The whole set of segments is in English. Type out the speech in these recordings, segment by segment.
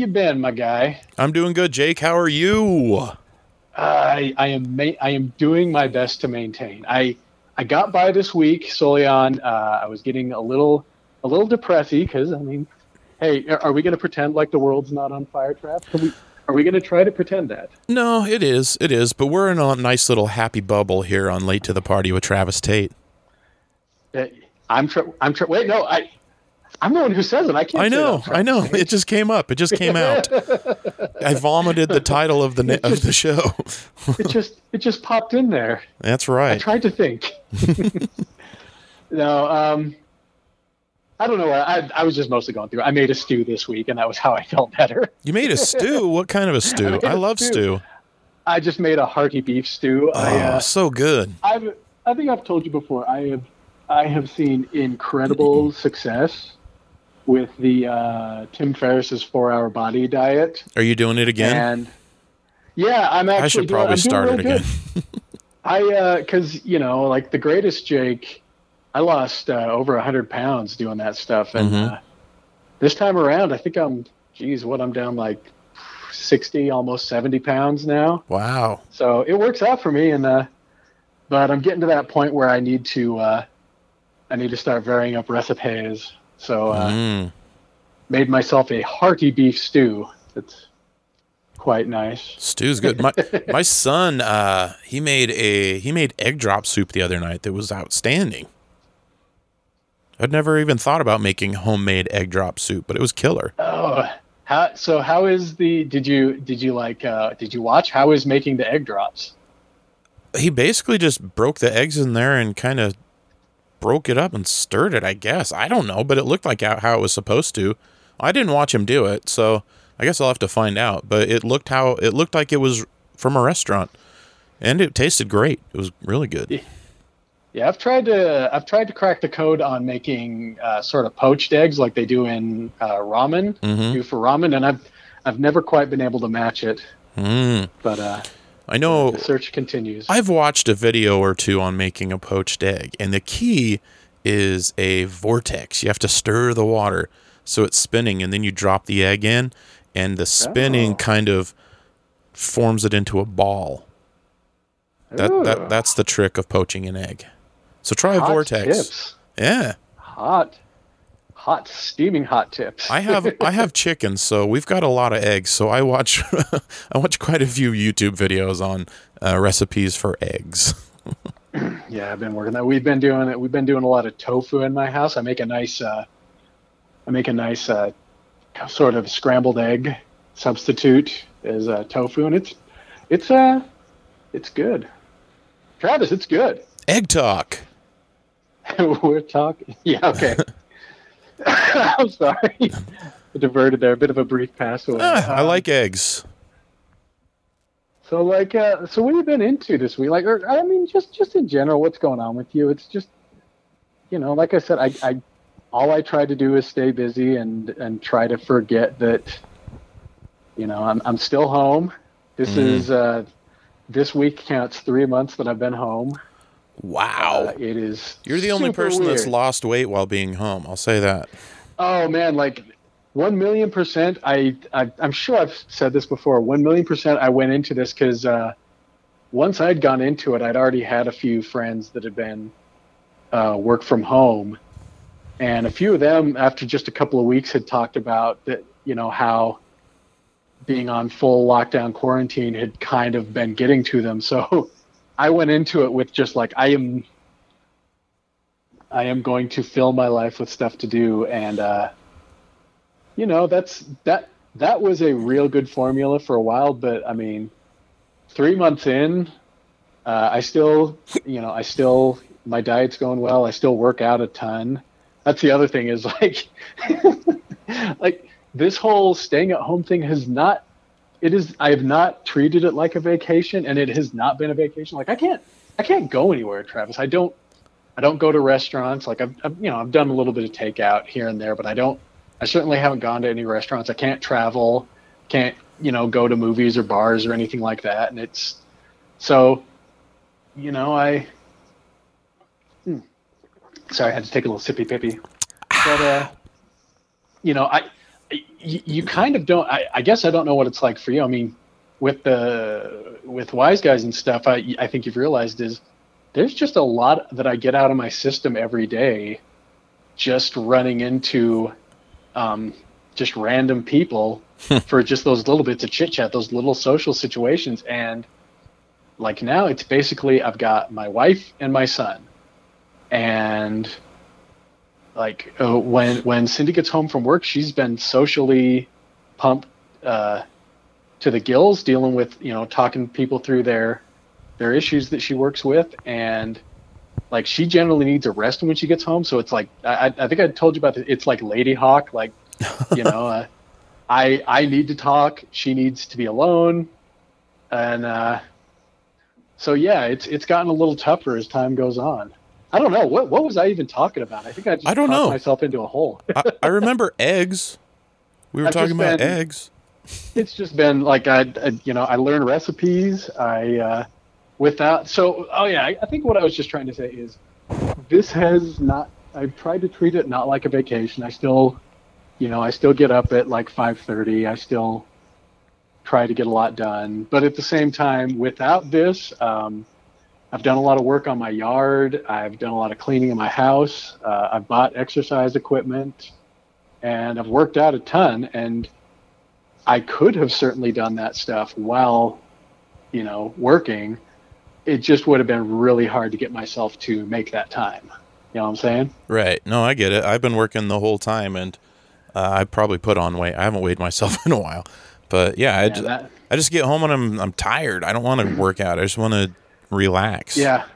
You been, my guy? I'm doing good, Jake. How are you? I I am ma- I am doing my best to maintain. I I got by this week solely on uh, I was getting a little a little depressy because I mean, hey, are, we going to pretend like the world's not on fire, we? Are we going to try to pretend that? No, it is. It is. But we're in a nice little happy bubble here on Late to the Party with Travis Tate. Uh, I'm tr- I'm tr- wait no I I'm the one who says it. I can't. I know. I know. It just came up. It just came out. I vomited the title of the na- of the show. it just it just popped in there. That's right. I tried to think. no, um, I don't know. I I was just mostly going through. I made a stew this week, and that was how I felt better. You made a stew. What kind of a stew? made I a love stew. stew. I just made a hearty beef stew. I, Oh, uh, so good. I've, I think I've told you before. I have, I have seen incredible success with the uh, Tim Ferriss's four-hour body diet, Are you doing it again? and yeah, I'm actually. I should doing- probably I'm start it again. I, uh, because you know, like the greatest Jake, I lost uh, over hundred pounds doing that stuff, and Mhm. uh, this time around, I think I'm, geez, what I'm down like sixty, almost seventy pounds now. Wow. So it works out for me, and uh, but I'm getting to that point where I need to, uh, I need to start varying up recipes. So uh, Mm. made myself a hearty beef stew. That's quite nice. Stew's good. My my son, uh, he made a he made egg drop soup the other night that was outstanding. I'd never even thought about making homemade egg drop soup, but it was killer. Oh, how so? How is the? Did you did you like? Uh, did you watch? How is making the egg drops? He basically just broke the eggs in there and kind of broke it up and stirred it. I guess I don't know, but it looked like how it was supposed to. I didn't watch him do it, so I guess I'll have to find out. But it looked how it looked like it was from a restaurant, and it tasted great. It was really good. Yeah, I've tried to I've tried to crack the code on making uh, sort of poached eggs like they do in uh, ramen, Mhm. do for ramen, and I've I've never quite been able to match it. Mm. But uh, I know the search continues. I've watched a video or two on making a poached egg, and the key is a vortex. You have to stir the water so it's spinning, and then you drop the egg in, and the spinning Oh. kind of forms it into a ball. That, Ooh, that that's the trick of poaching an egg. So try a vortex. tips. Yeah, Hot, hot, steaming hot tips. I have I have chickens, so we've got a lot of eggs. So I watch I watch quite a few YouTube videos on uh, recipes for eggs. Yeah, I've been working that. We've been doing it. We've been doing a lot of tofu in my house. I make a nice, uh, I make a nice uh, sort of scrambled egg substitute as uh, tofu, and it's it's uh it's good. Travis, it's good. Egg talk. We're talking. Yeah, okay. I'm sorry. I diverted there. A bit of a brief pass away. Ah, I Um, like eggs. So like, uh, so what have you been into this week? Like, or, I mean, just just in general, what's going on with you? It's just, you know, like I said, I, I all I try to do is stay busy and and try to forget that, you know, I'm I'm still home. This Mhm. is uh, this week counts three months that I've been home. Wow. Uh, it is. You're the only person that's lost weight while being home. I'll say that. Oh man, like one million percent. I, I I'm sure I've said this before. One million percent. I went into this because uh, once I'd gone into it, I'd already had a few friends that had been uh, work from home, and a few of them, after just a couple of weeks, had talked about that. You know how being on full lockdown quarantine had kind of been getting to them. So I went into it with just like I am I am going to fill my life with stuff to do, and uh, you know that's that that was a real good formula for a while. But I mean, three months in, uh, I still, you know, I still my diet's going well. I still work out a ton. That's the other thing is like, like this whole staying at home thing has not. It is. I have not treated it like a vacation, and it has not been a vacation. Like I can't. I can't go anywhere, Travis. I don't. I don't go to restaurants. Like I've, I've, you know, I've done a little bit of takeout here and there, but I don't. I certainly haven't gone to any restaurants. I can't travel. Can't, you know, go to movies or bars or anything like that. And it's so, you know, I. Hmm. Sorry, I had to take a little sippy pippy. But uh, you know, I you, you kind of don't. I, I guess I don't know what it's like for you. I mean, with the with wise guys and stuff, I I think you've realized is there's just a lot that I get out of my system every day, just running into, um, just random people for just those little bits of chit chat, those little social situations, and like now it's basically I've got my wife and my son, and like uh, when when Cindy gets home from work, she's been socially pumped uh, to the gills, dealing with you know talking people through their their issues that she works with, and like she generally needs a rest when she gets home. So it's like I, I think I told you about it. It's like Ladyhawke, like you know, uh, I I need to talk, she needs to be alone, and uh, so yeah, it's it's gotten a little tougher as time goes on. I don't know what what was I even talking about. I think I just I don't know. myself into a hole. I, I remember eggs. We were I've talking about been- eggs. it's just been like I, I you know I learned recipes. I uh, without so oh yeah I, I think what I was just trying to say is this has not. I've tried to treat it not like a vacation. I still, you know, I still get up at like five thirty. I still try to get a lot done, but at the same time, without this, um, I've done a lot of work on my yard. I've done a lot of cleaning in my house. Uh, I've bought exercise equipment, and I've worked out a ton. And I could have certainly done that stuff while, you know, working. It just would have been really hard to get myself to make that time. You know what I'm saying? Right. No, I get it. I've been working the whole time, and uh, I probably put on weight. I haven't weighed myself in a while, but yeah, I, just, that- I just get home and I'm I'm tired. I don't want to work out. I just want to relax. Yeah,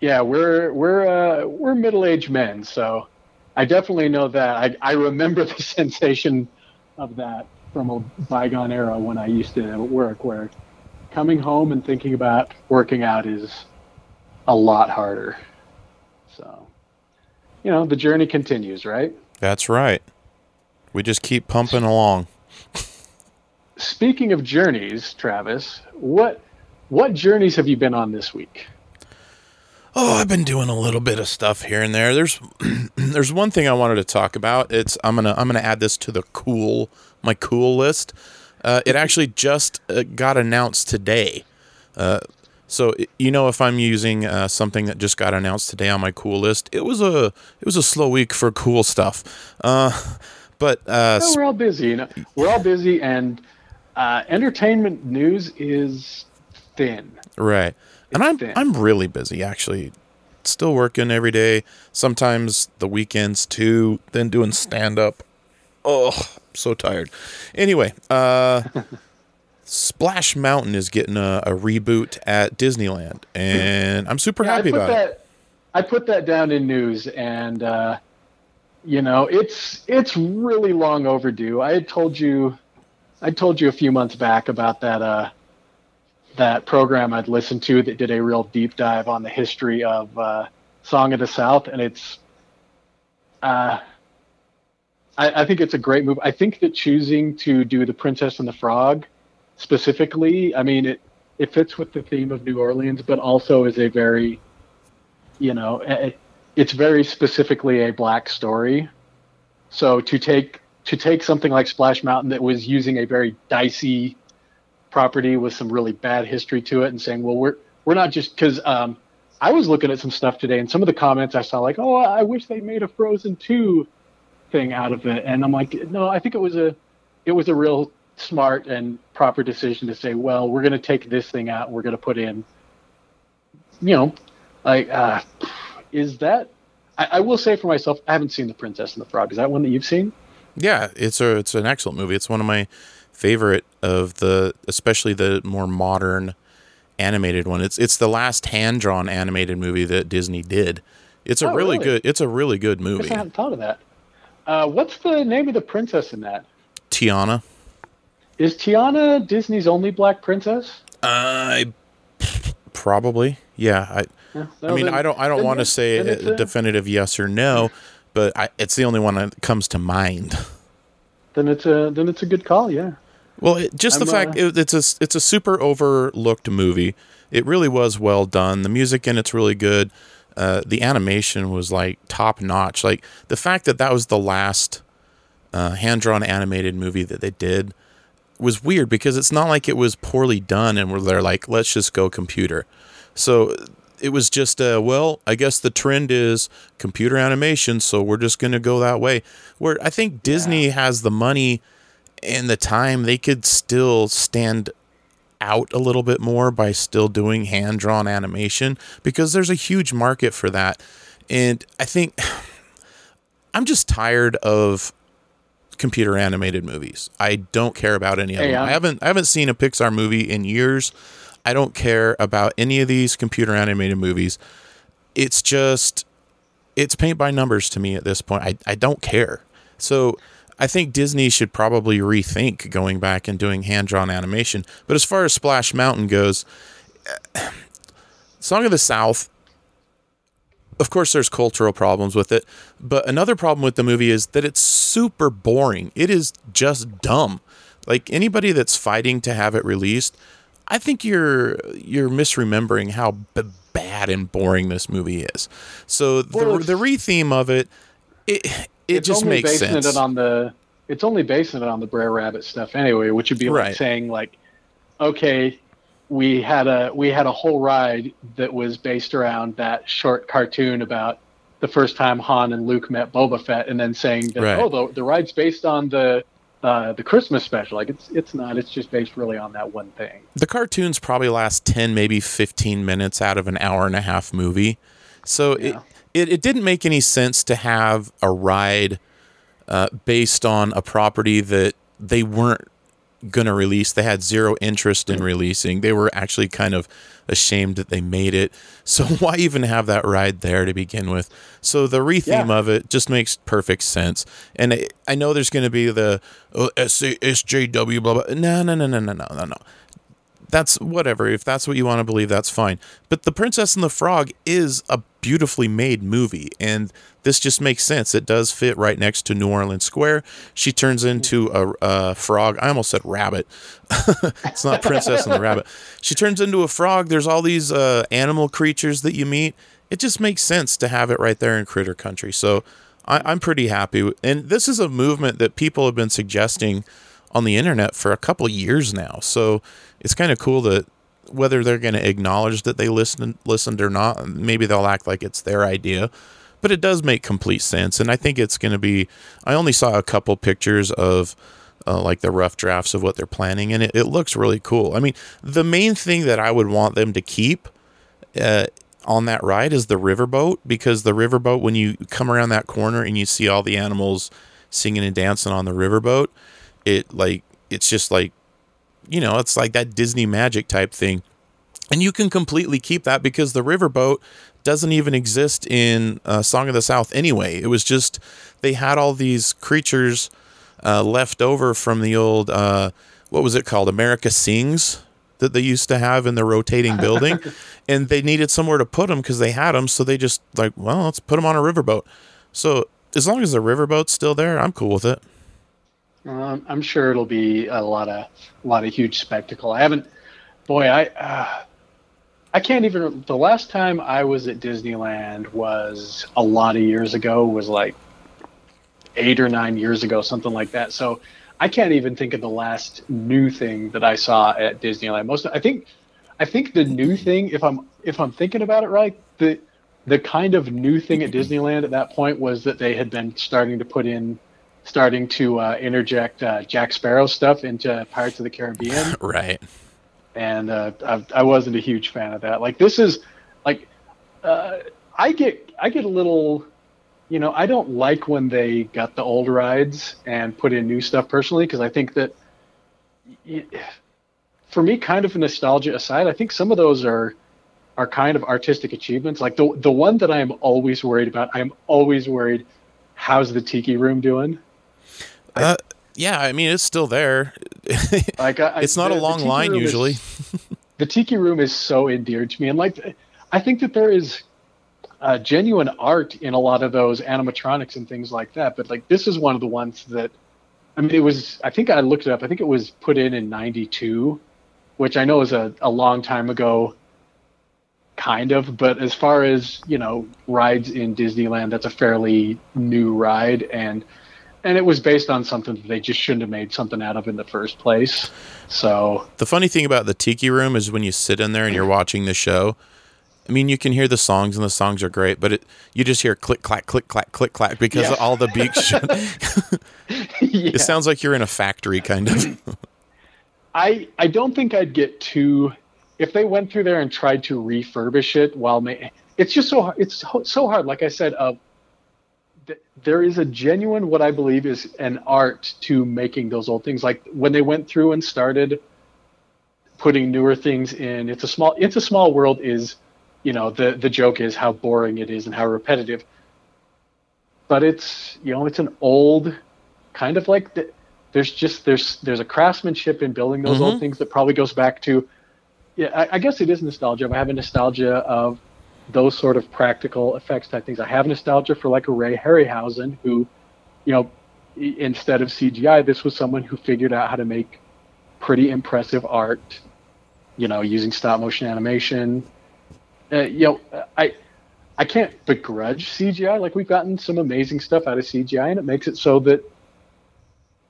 yeah, we're we're uh, we're middle-aged men, so I definitely know that. I I remember the sensation of that from a bygone era when I used to work, where coming home and thinking about working out is a lot harder. So, you know, the journey continues, right? That's right. We just keep pumping along. Speaking of journeys, Travis, what what journeys have you been on this week? Oh, I've been doing a little bit of stuff here and there. There's there's one thing I wanted to talk about. It's I'm gonna I'm gonna add this to the cool my cool list. Uh, it actually just uh, got announced today. Uh, so you know, if I'm using uh, something that just got announced today on my cool list, it was a it was a slow week for cool stuff. Uh, but uh, No, we're all busy. You know, we're all busy, and uh, entertainment news is thin. Right. And I'm thin. I'm really busy actually. Still working every day. Sometimes the weekends too. Then doing stand up. Oh, so tired. Anyway, uh Splash Mountain is getting a, a reboot at Disneyland, and I'm super Yeah, happy about that, it. I put that down in news, and uh, you know, it's it's really long overdue. I had told you, I told you a few months back about that uh, that program I'd listened to that did a real deep dive on the history of uh, Song of the South, and it's. Uh, I, I think it's a great move. I think that choosing to do the Princess and the Frog specifically, I mean, it it fits with the theme of New Orleans, but also is a very, you know, eh, it's very specifically a black story. So to take to take something like Splash Mountain that was using a very dicey property with some really bad history to it, and saying, well, we're we're not just because um, I was looking at some stuff today, and some of the comments I saw like, oh, I wish they made a Frozen two thing out of it, and I'm like, no, I think it was a it was a real smart and proper decision to say, well, we're going to take this thing out, and we're going to put in, you know, like, uh, is that? I, I will say for myself, I haven't seen the Princess and the Frog. Is that one that you've seen? Yeah, it's a it's an excellent movie. It's one of my favorite of the especially the more modern animated one. It's it's the last hand drawn animated movie that Disney did. It's a Oh, really, really? good it's a really good I movie. guess I hadn't thought of that. Uh, what's the name of the princess in that? Tiana. Is Tiana Disney's only black princess? I probably yeah. I Yeah, I mean then- I don't I don't want to say a a- definitive yes or no, but I, it's the only one that comes to mind. Then it's a then it's a good call. Yeah. Well, it, just the I'm, fact uh, it, it's a it's a super overlooked movie. It really was well done. The music in it's really good. Uh, the animation was like top notch. Like the fact that that was the last uh, hand drawn animated movie that they did was weird because it's not like it was poorly done and where they're like, let's just go computer. So it was just, uh, well, I guess the trend is computer animation, so we're just going to go that way. Where I think Disney yeah. has the money and the time, they could still stand out a little bit more by still doing hand drawn animation because there's a huge market for that. And I think I'm just tired of computer animated movies. I don't care about any of them. I'm- I haven't I haven't seen a Pixar movie in years. I don't care about any of these computer animated movies. It's just it's paint by numbers to me at this point. I, I don't care. So I think Disney should probably rethink going back and doing hand drawn animation. But as far as Splash Mountain goes, Song of the South of course there's cultural problems with it. But another problem with the movie is that it's super boring. It is just dumb. Like anybody that's fighting to have it released i think you're you're misremembering how b- bad and boring this movie is. So the, the re-theme of it it it just makes sense it on the it's only basing it on the Brer Rabbit stuff anyway, which would be like right. saying like, okay, we had a we had a whole ride that was based around that short cartoon about the first time Han and Luke met Boba Fett, and then saying that right. oh the, the ride's based on the uh, the Christmas special. Like it's it's not. It's just based really on that one thing. The cartoons probably last ten, maybe fifteen minutes out of an hour and a half movie, so yeah. it, it it didn't make any sense to have a ride uh, based on a property that they weren't going to release. They had zero interest in releasing. They were actually kind of ashamed that they made it. So why even have that ride there to begin with? So the retheme yeah. of it just makes perfect sense. And I, I know there's going to be the oh, SJW blah blah. No, no, no, no, no, no, no, no that's whatever. If that's what you want to believe, that's fine. But The Princess and the Frog is a beautifully made movie, and this just makes sense. It does fit right next to New Orleans Square. She turns into a, a frog. I almost said rabbit. it's not Princess and the Rabbit. She turns into a frog. There's all these uh, animal creatures that you meet. It just makes sense to have it right there in Critter Country. So I, am pretty happy. And this is a movement that people have been suggesting on the internet for a couple years now. So it's kind of cool that whether they're going to acknowledge that they listened listened or not, maybe they'll act like it's their idea. But it does make complete sense, and I think it's going to be. I only saw a couple pictures of uh, like the rough drafts of what they're planning, and it, it looks really cool. I mean, the main thing that I would want them to keep uh, on that ride is the riverboat because the riverboat, when you come around that corner and you see all the animals singing and dancing on the riverboat, it like it's just like you know, it's like that Disney magic type thing. And you can completely keep that because the riverboat doesn't even exist in uh, Song of the South anyway. It was just they had all these creatures uh, left over from the old uh, what was it called America Sings that they used to have in the rotating building, and they needed somewhere to put them because they had them. So they just like, well, let's put them on a riverboat. So as long as the riverboat's still there, I'm cool with it. Um, I'm sure it'll be a lot of a lot of huge spectacle. I haven't, boy, I uh, I can't even. The last time I was at Disneyland was a lot of years ago. Was like eight or nine years ago, something like that. So I can't even think of the last new thing that I saw at Disneyland. Most, I think, I think the new thing, if I'm if I'm thinking about it right, the the kind of new thing at Disneyland at that point was that they had been starting to put in starting to uh, interject uh, Jack Sparrow stuff into Pirates of the Caribbean. right. And uh, I, I, wasn't a huge fan of that. Like this is like uh, I get I get a little, you know, I don't like when they got the old rides and put in new stuff personally because I think that. for me, kind of nostalgia aside, I think some of those are are kind of artistic achievements. Like the the one that I am always worried about, I am always worried, how's the tiki room doing? Uh, yeah, I mean it's still there. like I, it's not the, a long line usually. Is, the tiki room is so endeared to me, and like I think that there is uh, genuine art in a lot of those animatronics and things like that. But like this is one of the ones that I mean it was. I think I looked it up. I think it was put in in '92, which I know is a, a long time ago. Kind of, but as far as you know, rides in Disneyland, that's a fairly new ride, and and it was based on something that they just shouldn't have made something out of in the first place. So The funny thing about the tiki room is when you sit in there and you're watching the show. I mean, you can hear the songs and the songs are great, but it you just hear click clack click clack click clack because Yeah. all the beaks. Should, yeah. It sounds like you're in a factory, kind of. I I don't think I'd get too if they went through there and tried to refurbish it while ma- it's just so hard, it's so- so hard. Like I said, uh, there is a genuine what I believe is an art to making those old things. Like when they went through and started putting newer things in. It's a small it's a small world. Is you know the the joke is how boring it is and how repetitive. But it's you know it's an old kind of like the, there's just there's there's a craftsmanship in building those Mhm. old things that probably goes back to yeah I, I guess it is nostalgia. I have a nostalgia of those sort of practical effects type things. I have nostalgia for like a Ray Harryhausen who, you know, instead of CGI, this was someone who figured out how to make pretty impressive art, you know, using stop motion animation. Uh, you know, I I can't begrudge CGI. Like we've gotten some amazing stuff out of CGI, and it makes it so that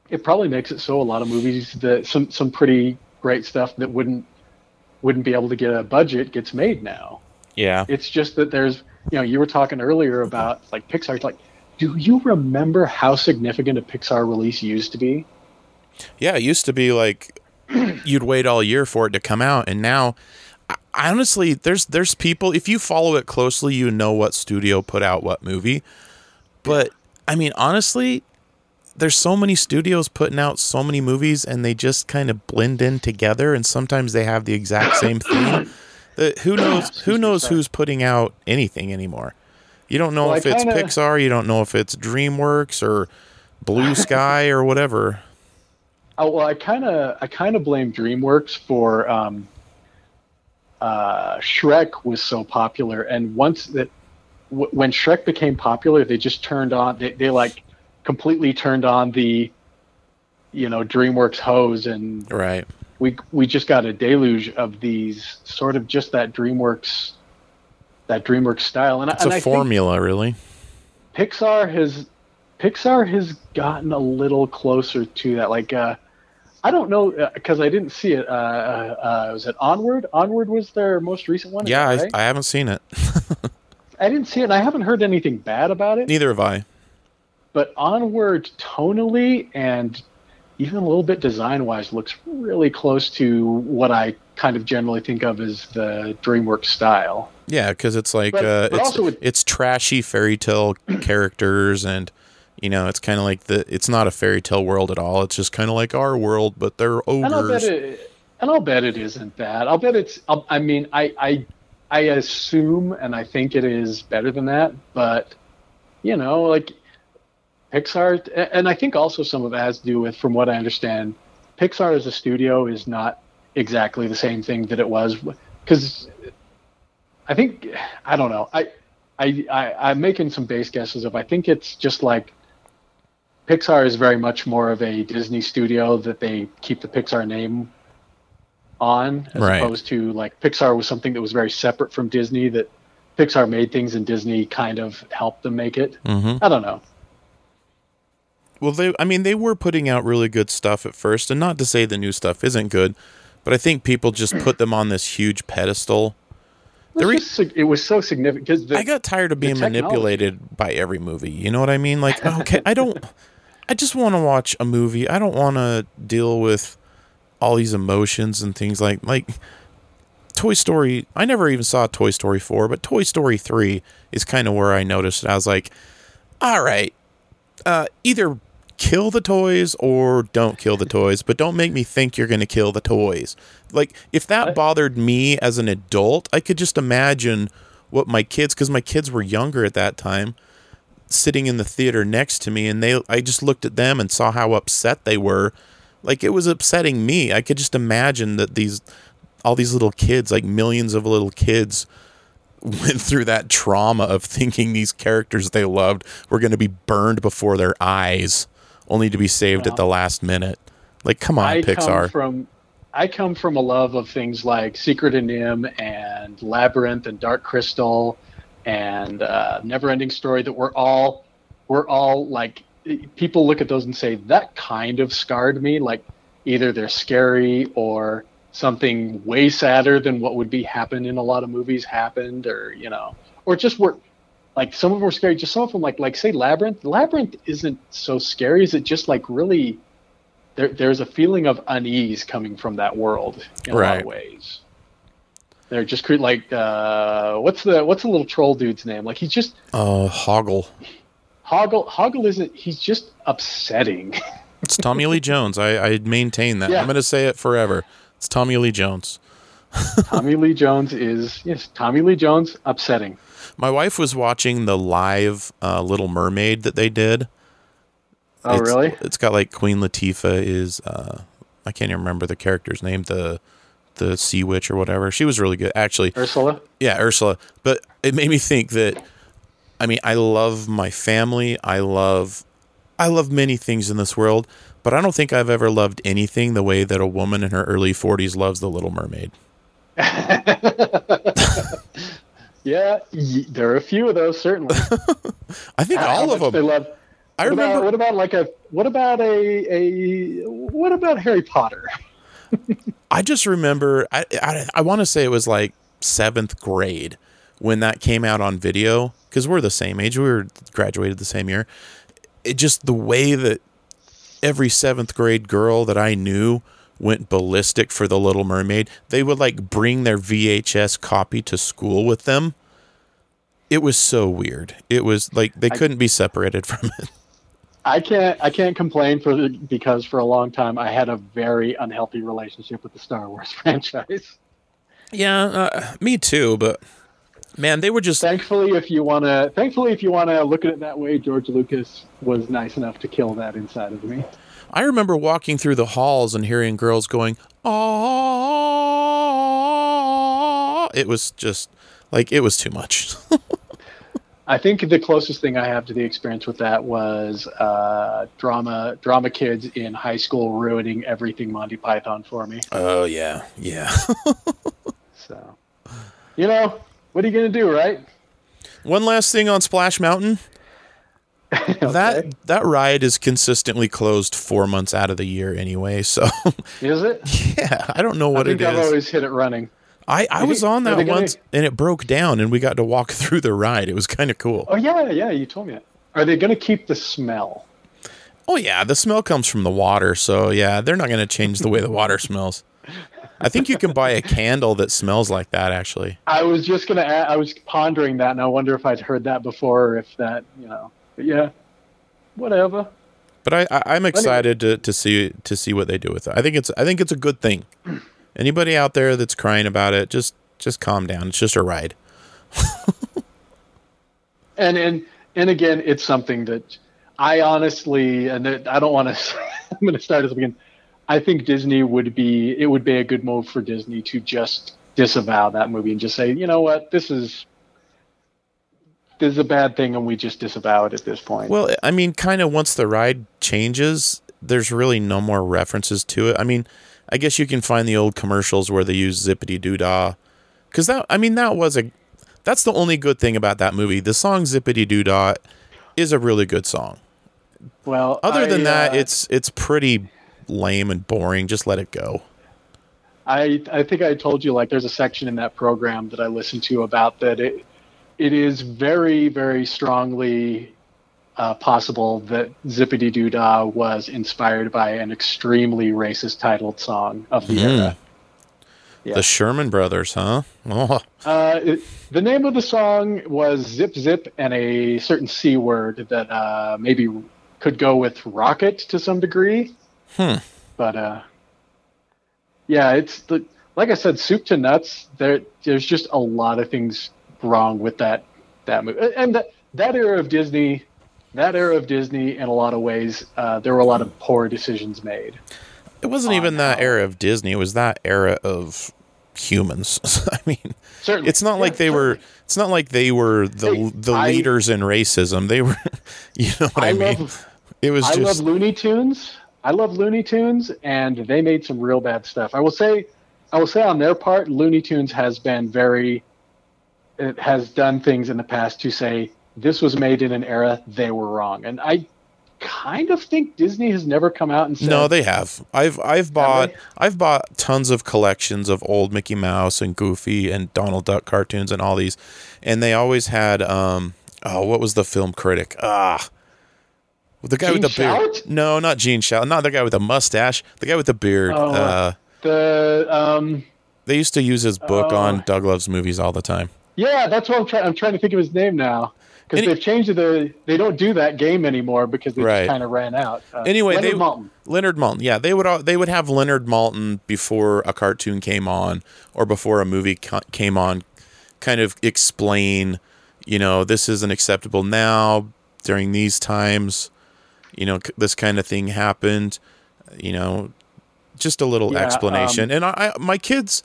it probably makes it so a lot of movies that some some pretty great stuff that wouldn't wouldn't be able to get a budget gets made now. Yeah. It's just that there's, you know, you were talking earlier about like Pixar. It's like, do you remember how significant a Pixar release used to be? Yeah, it used to be like you'd wait all year for it to come out, and now, I- honestly, there's there's people. If you follow it closely, you know what studio put out what movie. But I mean, honestly, there's so many studios putting out so many movies, and they just kind of blend in together, and sometimes they have the exact same theme. That who knows who knows who's putting out anything anymore. You don't know Well, if it's kinda- Pixar, you don't know if it's DreamWorks or Blue Sky or whatever. Oh, well, I kind of I kind of blame DreamWorks for um, uh, Shrek was so popular, and once that w- when Shrek became popular, they just turned on they, they like completely turned on the you know DreamWorks hose, and Right. We we just got a deluge of these sort of just that DreamWorks that DreamWorks style, and, I It's and a I formula, really. Pixar has Pixar has gotten a little closer to that. Like, uh, I don't know because I didn't see it. Uh, uh, uh, was it Onward? Onward was their most recent one. Yeah, right? I, I haven't seen it. I didn't see it, and I haven't heard anything bad about it. Neither have I. But Onward, tonally and even a little bit design-wise, looks really close to what I kind of generally think of as the DreamWorks style. Yeah, because it's like But- uh, but it's with- it's trashy fairy tale characters, and you know, it's kind of like the. It's not a fairy tale world at all. It's just kind of like our world, but they're And I'll bet ogres. it. And I'll bet it isn't that. I'll bet it's. I'll, I mean, I, I, I assume and I think it is better than that. But you know, like Pixar, and I think also some of it has to do with, from what I understand, Pixar as a studio is not exactly the same thing that it was because I think I don't know. I, I, I, I'm making some base guesses of. I think it's just like Pixar is very much more of a Disney studio that they keep the Pixar name on, as Right. opposed to like Pixar was something that was very separate from Disney. That Pixar made things and Disney kind of helped them make it. hmm I don't know. Well, they. I mean, they were putting out really good stuff at first, and not to say the new stuff isn't good, but I think people just put them on this huge pedestal. It was, just it was so significant because I got tired of being manipulated by every movie. You know what I mean? Like, okay, I don't. I just want to watch a movie. I don't want to deal with all these emotions and things like like Toy Story. I never even saw Toy Story four, but Toy Story three is kind of where I noticed. it. I was like, all right, uh, either kill the toys or don't kill the toys, but don't make me think you're going to kill the toys. Like, if that bothered me as an adult, I could just imagine what my kids, because my kids were younger at that time, sitting in the theater next to me, and they, I just looked at them and saw how upset they were. Like, it was upsetting me. I could just imagine that these, all these little kids, like millions of little kids, went through that trauma of thinking these characters they loved were going to be burned before their eyes, only to be saved at the last minute. Like, come on, I come Pixar. from I come from a love of things like Secret of NIMH and Labyrinth and Dark Crystal and uh, Neverending Story that were all were all like people look at those and say that kind of scarred me. Like either they're scary or something way sadder than what would be happen in a lot of movies happened, or you know, or just were like some of them were scary. Just some of them, like like say Labyrinth. Labyrinth isn't so scary. Is it just like really? There, there's a feeling of unease coming from that world in right. a lot of ways. They're just cre- like uh, what's the what's the little troll dude's name? Like he's just uh Hoggle. Hoggle Hoggle isn't he's just upsetting. it's Tommy Lee Jones. I, I maintain that. Yeah. I'm gonna say it forever. It's Tommy Lee Jones. Tommy Lee Jones is yes, Tommy Lee Jones upsetting. My wife was watching the live uh, Little Mermaid that they did. Oh it's, really? It's got like Queen Latifah is uh, I can't even remember the character's name. The the Sea Witch or whatever. She was really good, actually. Ursula. Yeah, Ursula. But it made me think that. I mean, I love my family. I love, I love many things in this world, but I don't think I've ever loved anything the way that a woman in her early forties loves the Little Mermaid. yeah, there are a few of those certainly. I think all of them. They love. I what remember. About, what about like a? What about a a? What about Harry Potter? I just remember, I, I, I want to say it was like seventh grade when that came out on video because we're the same age. We were graduated the same year. It just the way that every seventh grade girl that I knew went ballistic for the Little Mermaid. They would like bring their VHS copy to school with them. It was so weird. It was like they couldn't be separated from it. I can't I can't complain for the, because for a long time I had a very unhealthy relationship with the Star Wars franchise. Yeah, uh, me too. But man, they were just thankfully if you want to thankfully if you want to look at it that way, George Lucas was nice enough to kill that inside of me. I remember walking through the halls and hearing girls going, "Oh!" It was just like it was too much. I think the closest thing I have to the experience with that was uh, drama drama kids in high school ruining everything Monty Python for me. Oh yeah, yeah. so, you know, what are you gonna do, right? One last thing on Splash Mountain. okay. That that ride is consistently closed four months out of the year anyway. So is it? Yeah, I don't know what I it I've is. always hit it running. I, I was on that once gonna... and it broke down and we got to walk through the ride. It was kind of cool. Oh yeah, yeah, you told me that. Are they going to keep the smell? Oh yeah, the smell comes from the water, so yeah, they're not going to change the way the water smells. I think you can buy a candle that smells like that actually. I was just going to I was pondering that and I wonder if I'd heard that before or if that, you know. But yeah. Whatever. But I, I am excited anyway. to, to see to see what they do with it. I think it's I think it's a good thing. Anybody out there that's crying about it, just just calm down. It's just a ride. and and and again, it's something that I honestly and I don't want to. I'm going to start the beginning. I think Disney would be it would be a good move for Disney to just disavow that movie and just say, you know what, this is this is a bad thing, and we just disavow it at this point. Well, I mean, kind of once the ride changes, there's really no more references to it. I mean, I guess you can find the old commercials where they use zippity doo dah, because that I mean that was a that's the only good thing about that movie. The song zippity doo dah is a really good song. Well, other I, than that, uh, it's it's pretty lame and boring. Just let it go. I I think I told you like there's a section in that program that I listened to about that it it is very very strongly uh, possible that Zippity Doo Dah was inspired by an extremely racist titled song of the mm. era. Yeah. The Sherman Brothers, huh? Oh. Uh, it, the name of the song was Zip Zip and a certain C word that uh, maybe could go with rocket to some degree. Hmm. But uh, yeah, it's the, like I said, soup to nuts. There, there's just a lot of things wrong with that that movie, and that that era of Disney that era of Disney, in a lot of ways, uh, there were a lot of poor decisions made. It wasn't even that era of Disney. It was that era of humans. I mean, certainly. it's not yeah, like they certainly. were. It's not like they were the hey, the I, leaders in racism. They were, you know what I, I mean. Love, it was. I just, love Looney Tunes. I love Looney Tunes, and they made some real bad stuff. I will say, I will say on their part, Looney Tunes has been very. It has done things in the past to say this was made in an era they were wrong. And i kind of think Disney has never come out and said No, they have. I've I've bought I've bought tons of collections of old Mickey Mouse and Goofy and Donald Duck cartoons and all these, and they always had um oh what was the film critic? Ah the guy Gene with the beard. No not Gene Shalit not the guy with the mustache. The guy with the beard. Oh. uh the um they used to use his book Oh. on Doug Loves Movies all the time yeah that's what I'm trying I'm trying to think of his name now because they've changed the they don't do that game anymore because they Right. kind of ran out. Uh, Anyway, Leonard they- Maltin. Leonard Maltin, yeah, they would al- they would have Leonard Maltin before a cartoon came on or before a movie co- came on, kind of explain, you know, this isn't acceptable now during these times, you know, c- this kind of thing happened, you know, just a little Yeah, explanation. and I, I my kids,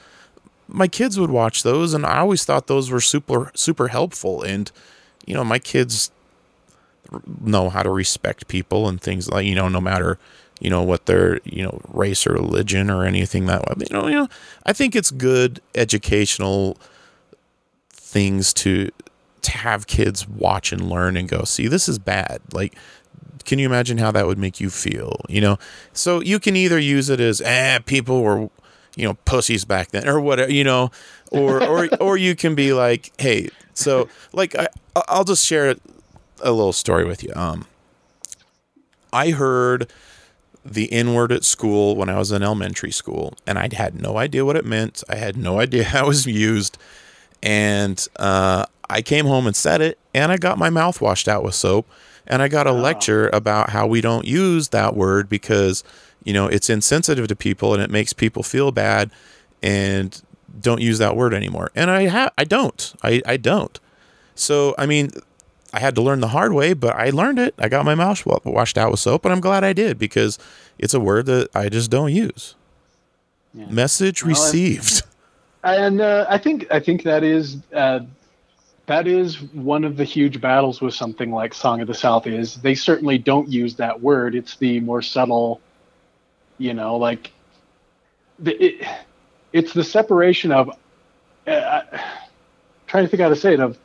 my kids would watch those, and I always thought those were super super helpful. And you know, my kids know how to respect people and things like you know no matter you know what their you know race or religion or anything that way. You know you know i think it's good educational things to to have kids watch and learn and go see this is bad. Like can you imagine how that would make you feel? You know? So you can either use it as eh people were you know pussies back then or whatever you know or or or you can be like hey so like I, i'll just share a little story with you um i heard the N word at school when I was in elementary school, and I had no idea what it meant. I had no idea how it was used. And uh, I came home and said it, and I got my mouth washed out with soap. And I got a lecture about how we don't use that word because, you know, it's insensitive to people and it makes people feel bad and don't use that word anymore. And I ha- I don't. I, I don't. So, I mean, I had to learn the hard way, but I learned it. I got my mouth washed out with soap, and I'm glad I did because it's a word that I just don't use. Yeah. Message Well, received. and uh, I think I think that is uh, that is one of the huge battles with something like Song of the South is they certainly don't use that word. It's the more subtle, you know, like the, it, it's the separation of uh, trying to think how to say it of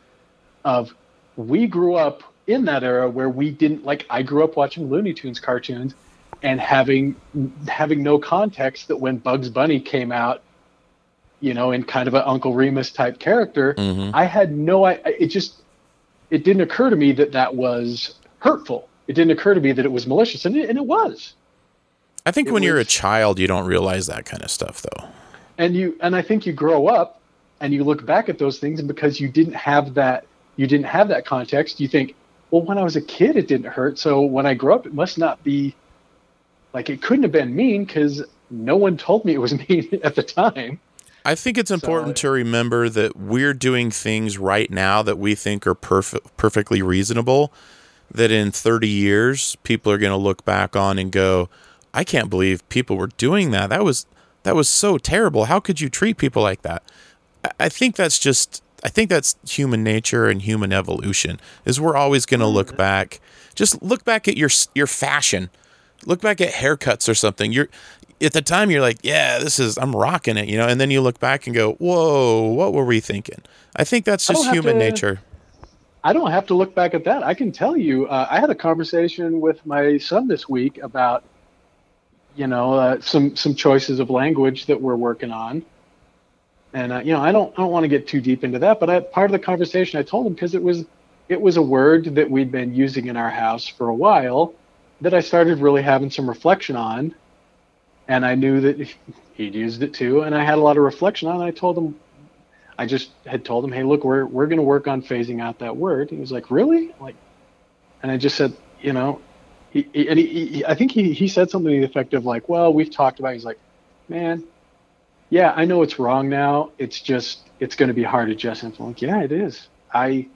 of we grew up in that era where we didn't like I grew up watching Looney Tunes cartoons and having having no context that when Bugs Bunny came out you know, in kind of an Uncle Remus type character, Mhm. I had no, I, it just, it didn't occur to me that that was hurtful. It didn't occur to me that it was malicious, and it, and it was. I think it when you're a child, you don't realize that kind of stuff, though. And you, and I think you grow up and you look back at those things, and because you didn't have that, you didn't have that context, you think, well, when I was a kid, it didn't hurt. So when I grow up, it must not be, like, it couldn't have been mean because no one told me it was mean at the time. I think it's important to remember that we're doing things right now that we think are perfect, perfectly reasonable. That in 30 years, people are going to look back on and go, "I can't believe people were doing that. That was that was so terrible. How could you treat people like that?" I- think that's just I think that's human nature and human evolution. Is we're always going to look back. Just look back at your your fashion. Look back at haircuts or something. You're at the time you're like, yeah, this is I'm rocking it, you know, and then you look back and go, whoa, what were we thinking? I think that's just human to- nature. I don't have to look back at that. I can tell you, uh, I had a conversation with my son this week about, you know, uh, some some choices of language that we're working on, and uh, you know, I don't I don't want to get too deep into that, but I, part of the conversation I told him because it was it was a word that we'd been using in our house for a while that I started really having some reflection on, and I knew that he'd used it too, and I had a lot of reflection on. it. I told him I just had told him, "Hey, look, we're we're going to work on phasing out that word." He was like, "Really?" Like, and I just said, you know, he, and he, he, I think he he said something to the effect of like, "Well, we've talked about." it." He's like, "Man, yeah, I know it's wrong now. It's just it's going to be hard to adjust." And I'm like, "Yeah, it is. I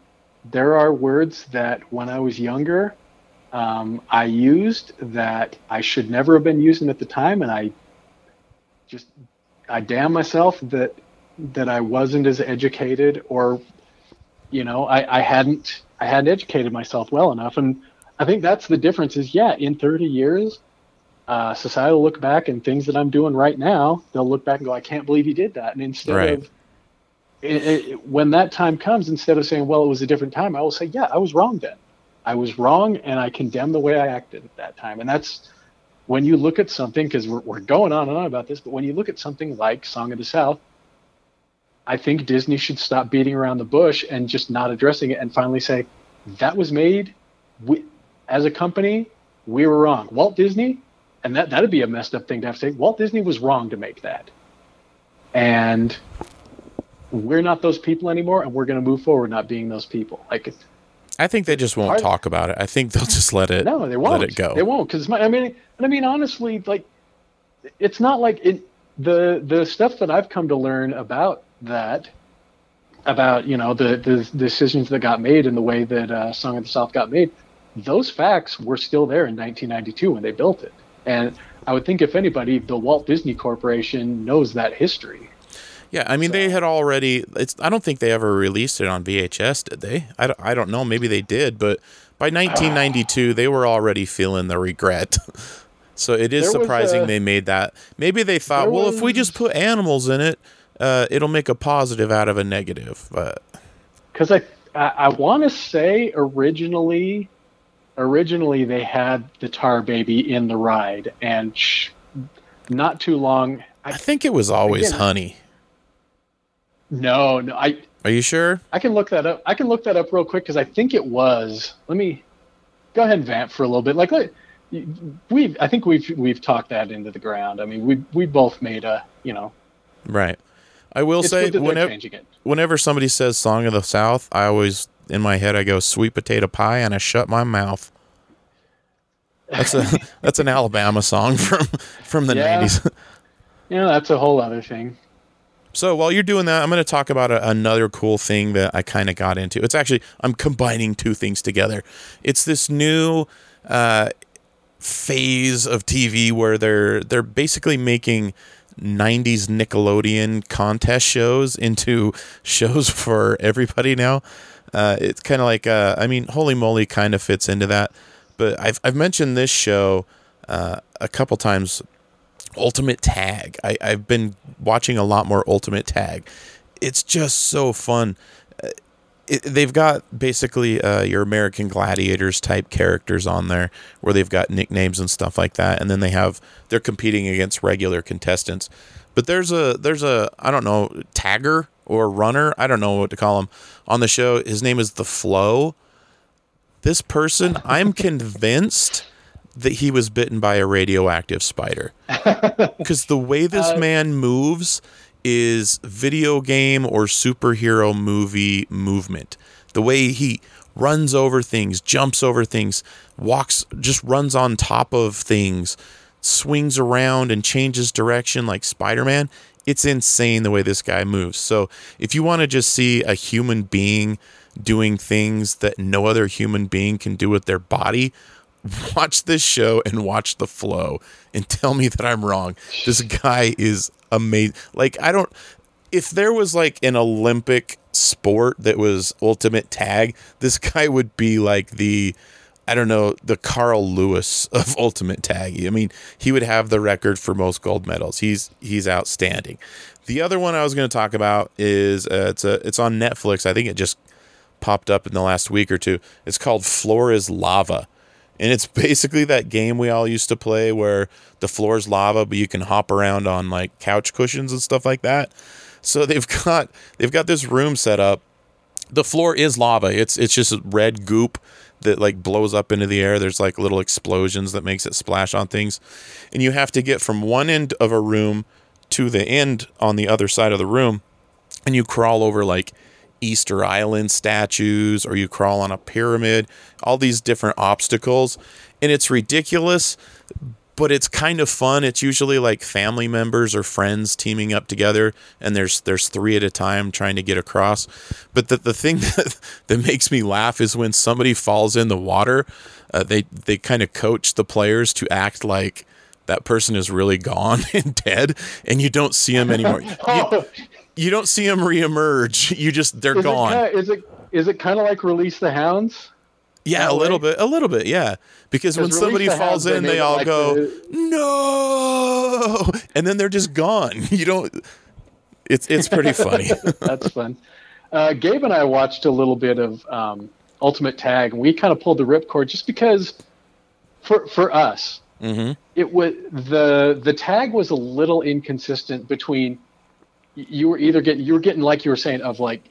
there are words that when I was younger, um, I used that I should never have been using at the time, and I just I damn myself that that I wasn't as educated or you know I, I hadn't I hadn't educated myself well enough and I think that's the difference is yeah in 30 years uh, society will look back and things that I'm doing right now they'll look back and go I can't believe you did that and instead Right. of it, it, when that time comes instead of saying well it was a different time I will say yeah I was wrong then I was wrong, and I condemn the way I acted at that time. And that's when you look at something, because we're, we're going on and on about this, but when you look at something like Song of the South, I think Disney should stop beating around the bush and just not addressing it and finally say, that was made we, as a company, we were wrong. Walt Disney, and that, that'd be a messed up thing to have to say, Walt Disney was wrong to make that. And we're not those people anymore, and we're going to move forward not being those people. Like, I think they just won't talk about it. I think they'll just let it. no, they won't. Let it go. They won't because I mean, and I mean honestly, like it's not like it. The the stuff that I've come to learn about that, about you know the the decisions that got made and the way that uh, Song of the South got made, those facts were still there in 1992 when they built it. And I would think if anybody, the Walt Disney Corporation knows that history. Yeah, I mean they had already. It's. I don't think they ever released it on VHS, did they? I don't, I don't know. Maybe they did, but by 1992 they were already feeling the regret. so it is surprising a- they made that. Maybe they thought, well, if we just put animals in it, uh, it'll make a positive out of a negative. But because I I, I want to say originally, originally they had the tar baby in the ride, and sh- not too long. I I think it was always Again- honey. no no I Are you sure? I can look that up. I can look that up real quick because I think it was. Let me go ahead and vamp for a little bit. Like we I think we've we've talked that into the ground. I mean we we both made a you know Right. I will it's say good that they're whenever it. whenever somebody says "Song of the South," I always in my head I go "sweet potato pie" and I shut my mouth. That's a that's an Alabama song from from the Yeah. nineties. Yeah, that's a whole other thing. So while you're doing that, I'm going to talk about a, another cool thing that I kind of got into. It's actually I'm combining two things together. It's this new uh, phase of TV where they're they're basically making 90s Nickelodeon contest shows into shows for everybody now. Uh, it's kind of like uh, I mean, Holey Moley kind of fits into that, but I've I've mentioned this show uh, a couple times Ultimate Tag. I, I've been watching a lot more Ultimate Tag. It's just so fun. Uh, It, they've got basically uh, your American Gladiators type characters on there, where they've got nicknames and stuff like that, and then they have they're competing against regular contestants. But there's a there's a I don't know tagger or runner I don't know what to call him on the show. His name is the Flow. This person, I'm convinced that he was bitten by a radioactive spider because the way this Uh, man moves is video game or superhero movie movement. The way he runs over things, jumps over things, walks, just runs on top of things, swings around and changes direction like Spider Man. It's insane the way this guy moves. So, if you want to just see a human being doing things that no other human being can do with their body, watch this show and watch the flow and tell me that I'm wrong. This guy is amazing. Like I don't if there was like an Olympic sport that was ultimate tag, this guy would be like the I don't know, the Carl Lewis of ultimate tag. I mean, he would have the record for most gold medals. He's he's outstanding. The other one I was going to talk about is uh, it's a it's on Netflix. I think it just popped up in the last week or two. It's called Floor is Lava. And it's basically that game we all used to play where the floor is lava, but you can hop around on like couch cushions and stuff like that. So they've got they've got this room set up. The floor is lava. It's it's just red goop that like blows up into the air. There's like little explosions that makes it splash on things. And you have to get from one end of a room to the end on the other side of the room and you crawl over like Easter Island statues or you crawl on a pyramid, all these different obstacles. And it's ridiculous, but it's kind of fun. It's usually like family members or friends teaming up together and there's there's three at a time trying to get across. But the, the thing that, that makes me laugh is when somebody falls in the water, uh, they they kind of coach the players to act like that person is really gone and dead and you don't see them anymore. You- Oh, you don't see them reemerge. You just they're is gone. It kinda, is it is it kind of like release the hounds? Yeah, a that little way? bit, a little bit, yeah. Because when somebody falls in, they they made it all like go the- no, and then they're just gone. You don't. It's it's pretty funny. That's fun. Uh, Gabe and I watched a little bit of um, Ultimate Tag, and we kind of pulled the ripcord just because for for us, Mm-hmm. it was the the tag was a little inconsistent between you were either getting you were getting like you were saying of like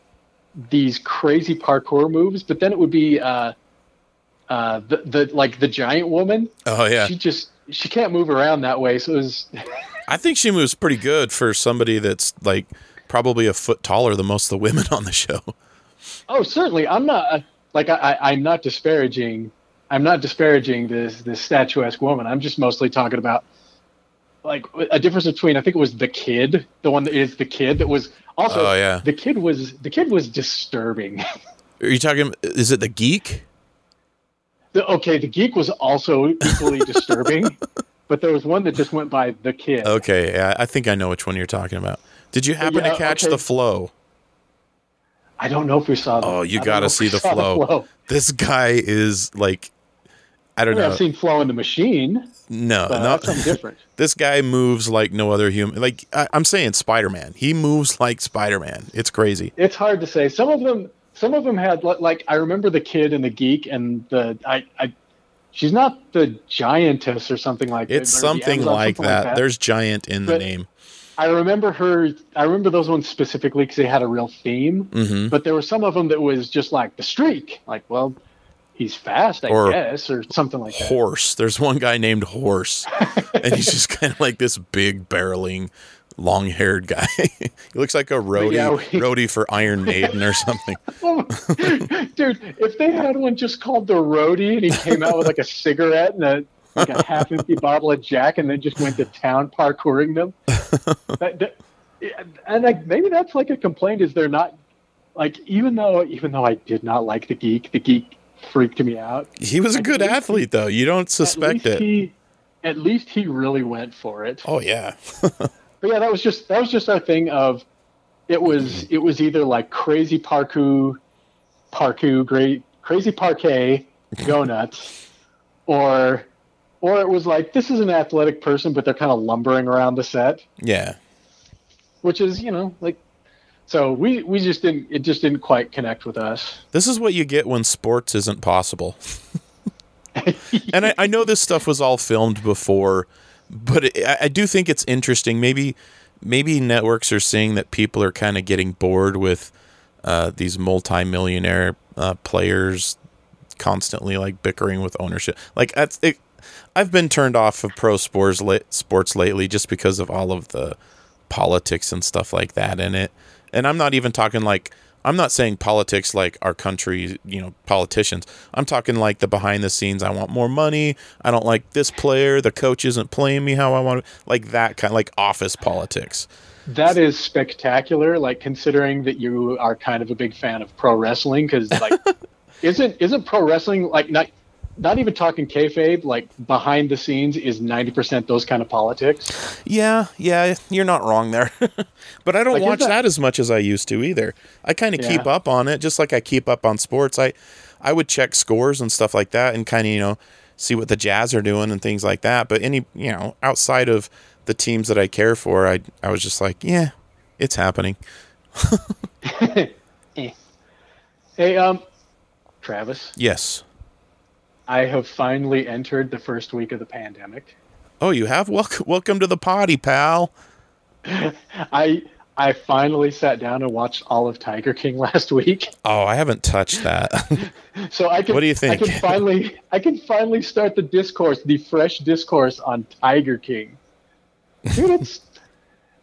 these crazy parkour moves, but then it would be uh, uh, the the like the giant woman. Oh yeah, She just she can't move around that way, so it was I think she moves pretty good for somebody that's like probably a foot taller than most of the women on the show. Oh, certainly. I'm not uh, like I, I, I'm not disparaging. I'm not disparaging this this statuesque woman. I'm just mostly talking about like a difference between. I think it was the kid, the one that is the kid that was also. Oh, yeah. The kid was the kid was disturbing. Are you talking? Is it the geek? The, okay, the geek was also equally disturbing, but there was one that just went by the kid. Okay, I think I know which one you're talking about. Did you happen Yeah, to catch okay. the flow? I don't know if we saw. Oh, you got to see we the flow. This guy is like, I I don't mean, know. I've seen Flow in the Machine, no, but no, that's something different. this guy moves like no other human. Like I, I'm saying, Spider Man. He moves like Spider Man. It's crazy. it's hard to say. Some of them, some of them had like I remember the kid and the geek and the I. I she's not the giantess or something like that. It's something Amazon, like something that. There's giant in the name. I remember her. I remember those ones specifically because they had a real theme. hmm But there were some of them that was just like the streak. Like, well, he's fast, I Or guess, or something like that. Horse. There's one guy named Horse, and he's just kind of like this big barreling, long-haired guy. he looks like a roadie, yeah, we- roadie for Iron Maiden or something. Oh, dude, if they had one just called the Roadie and he came out with like a cigarette and a like a half empty bottle of Jack and then just went to town parkouring them. that, that- and like maybe that's like a complaint is they're not like even though even though I did not like the geek, the geek freaked me out. He was a At good athlete, though. You don't suspect least it. He, at least he really went for it. oh yeah. But yeah, that was just that was just our thing of it was it was either like crazy parkour, parkour, great crazy parquet, go nuts, or or it was like this is an athletic person, but they're kind of lumbering around the set, Yeah. which is you know like so we we just didn't it just didn't quite connect with us. This is what you get when sports isn't possible. and I, I know this stuff was all filmed before, but it, I, I do think it's interesting. Maybe maybe networks are seeing that people are kind of getting bored with uh, these multimillionaire uh, players constantly like bickering with ownership. Like that's it, I've been turned off of pro sports sports lately just because of all of the politics and stuff like that in it. And I'm not even talking like I'm not saying politics like our country, you know, politicians. I'm talking like the behind the scenes. I want more money. I don't like this player. The coach isn't playing me how I want. Like that kind, like office politics. That is spectacular. Like considering that you are kind of a big fan of pro wrestling, because like, isn't isn't pro wrestling like not not even talking kayfabe? Like behind the scenes is ninety percent those kind of politics. Yeah, yeah, you're not wrong there. but I don't Like, watch that, that- as much as I used to either. I kind of keep up on it, just like I keep up on sports. I I would check scores and stuff like that, and kind of you know see what the Jazz are doing and things like that. But any you know outside of the teams that I care for, I I was just like, yeah, it's happening. Hey, um, Travis, Yes. I have finally entered the first week of the pandemic. Oh, you have welcome welcome to the potty, pal. I I finally sat down and watched all of Tiger King last week, Oh, I haven't touched that. so I can. What do you think? I can finally I can finally start the discourse, the fresh discourse on Tiger King. Dude, it's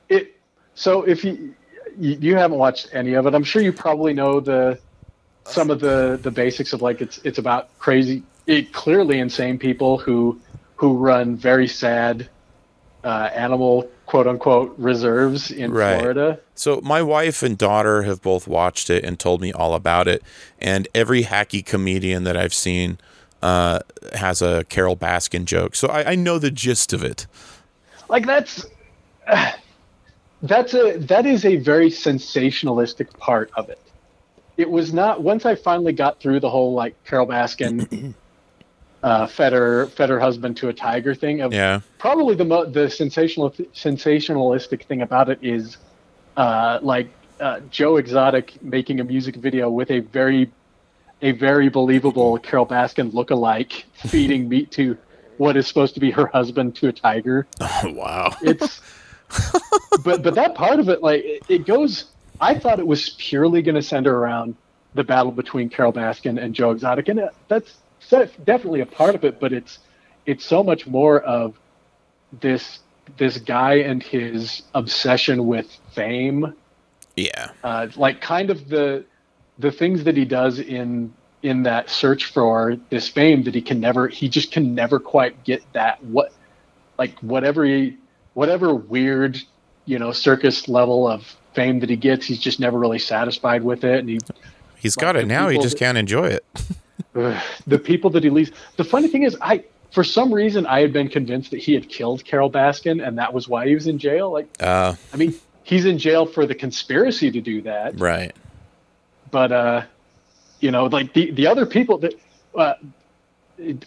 it. So if you you, you haven't watched any of it, I'm sure you probably know the some of the the basics of like it's it's about crazy, it, clearly insane people who who run very sad uh, animal quote unquote reserves in Right. Florida. So my wife and daughter have both watched it and told me all about it. And every hacky comedian that I've seen uh, has a Carole Baskin joke. So I, I know the gist of it. like that's that's a that is a very sensationalistic part of it it was not once i finally got through the whole like carole baskin uh fetter fetter husband to a tiger thing of Yeah. probably the mo- the sensational sensationalistic thing about it is uh like uh, joe exotic making a music video with a very a very believable Carole Baskin look-alike feeding meat to what is supposed to be her husband to a tiger. Oh, wow. It's but but that part of it, like it, it goes. I thought it was purely going to center around the battle between Carole Baskin and Joe Exotic, and that's definitely a part of it. But it's it's so much more of this this guy and his obsession with fame. Yeah. Uh, like kind of the the things that he does in in that search for this fame that he can never he just can never quite get that what like whatever he whatever weird you know circus level of fame that he gets he's just never really satisfied with it and he he's like got it now he just that, can't enjoy it the people that he leaves the funny thing is i for some reason I had been convinced that he had killed Carole Baskin and that was why he was in jail. Like, uh, I mean, he's in jail for the conspiracy to do that, right? But uh, you know, like the the other people that uh,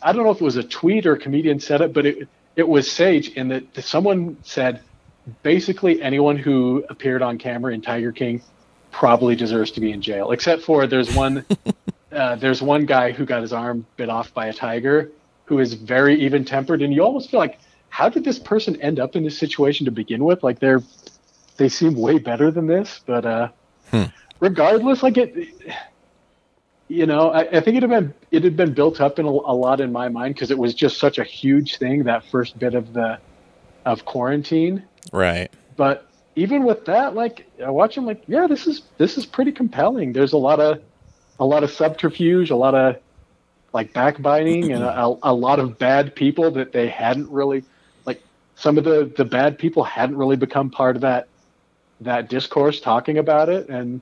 I don't know if it was a tweet or a comedian said it, but it it was Sage, in that someone said basically anyone who appeared on camera in Tiger King probably deserves to be in jail, except for there's one. Uh, there's one guy who got his arm bit off by a tiger, who is very even tempered, and you almost feel like, how did this person end up in this situation to begin with? Like they're they seem way better than this, but uh, hmm. regardless, like it, you know, I, I, think it had been it had been built up in a, a lot in my mind because it was just such a huge thing that first bit of the of quarantine, right? But even with that, like I watch them, like yeah, this is this is pretty compelling. There's a lot of a lot of subterfuge, a lot of like backbiting and a, a lot of bad people that they hadn't really like some of the the bad people hadn't really become part of that that discourse talking about it. And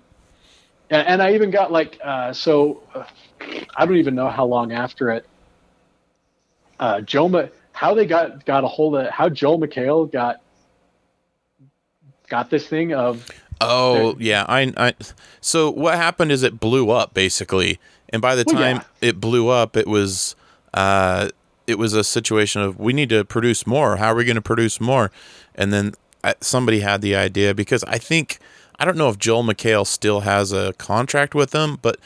and, I even got like uh, so uh, I don't even know how long after it uh, Joma, how they got got a hold of how Joel McHale got got this thing of oh yeah I, I so what happened is it blew up basically and by the well, time yeah. it blew up, it was uh, it was a situation of we need to produce more. How are we going to produce more? And then somebody had the idea because I think I don't know if Joel McHale still has a contract with them, but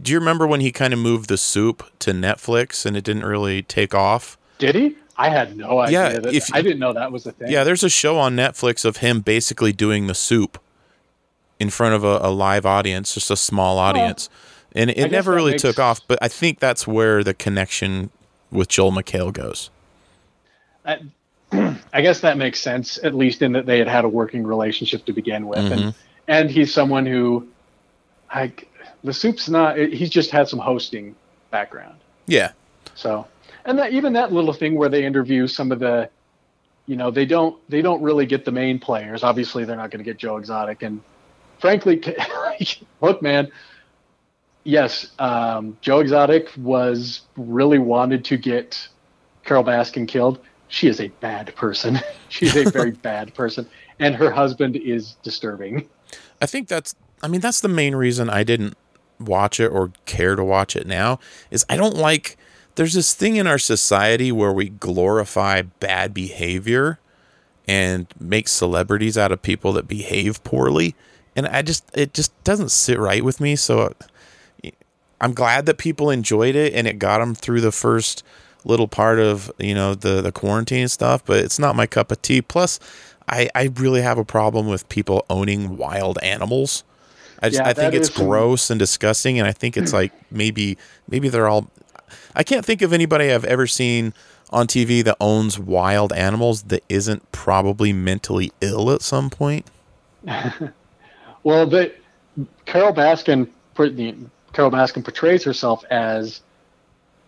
do you remember when he kind of moved the soup to Netflix and it didn't really take off? Did he? I had no idea. Yeah, that, if, I didn't know that was a thing. Yeah, there's a show on Netflix of him basically doing the soup in front of a, a live audience, just a small audience. Oh and it never really makes... took off. But I think that's where the connection with Joel McHale goes. I, I guess that makes sense, at least in that they had had a working relationship to begin with, mm-hmm. and and he's someone who, like, the soup's not. He's just had some hosting background. Yeah. So, and that even that little thing where they interview some of the, you know, they don't they don't really get the main players. Obviously, they're not going to get Joe Exotic, and frankly, look, man, yes, um, Joe Exotic was really wanted to get Carole Baskin killed. She is a bad person. She's a very bad person, and her husband is disturbing. I think that's. I mean, that's the main reason I didn't watch it or care to watch it now. Is I don't like. There's this thing in our society where we glorify bad behavior and make celebrities out of people that behave poorly and i just it just doesn't sit right with me so I'm glad that people enjoyed it and it got them through the first little part of you know the the quarantine stuff. But it's not my cup of tea. Plus, I I really have a problem with people owning wild animals. I just, yeah, I think it's gross and disgusting, and I think it's like maybe maybe they're all. I can't think of anybody I've ever seen on TV that owns wild animals that isn't probably mentally ill at some point. well, but Carole Baskin Carole Baskin portrays herself as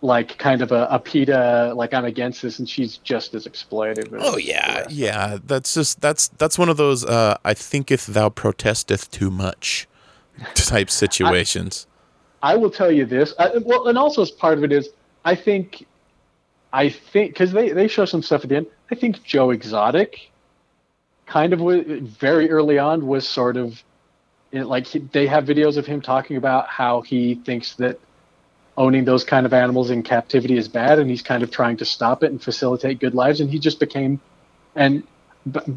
like kind of a, a PETA, like I'm against this, and she's just as exploitative. As oh yeah, yeah. That's just that's that's one of those uh, I think if thou protesteth too much type situations. I, I will tell you this. I, well, and also as part of it is I think I think because they they show some stuff at the end. I think Joe Exotic kind of very early on was sort of it, like he, they have videos of him talking about how he thinks that owning those kind of animals in captivity is bad, and he's kind of trying to stop it and facilitate good lives. And he just became, and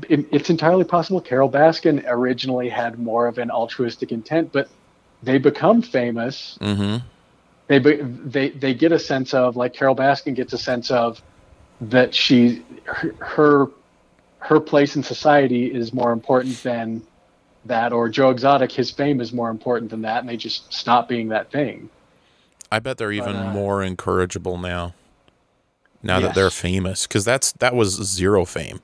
it, it's entirely possible Carole Baskin originally had more of an altruistic intent, but they become famous. Mm-hmm. they they they get a sense of like Carole Baskin gets a sense of that she her her place in society is more important than that, or Joe Exotic, his fame is more important than that, and they just stop being that thing. I bet they're even but, uh, more incorrigible now. Now yes. that they're famous, because that's that was zero fame.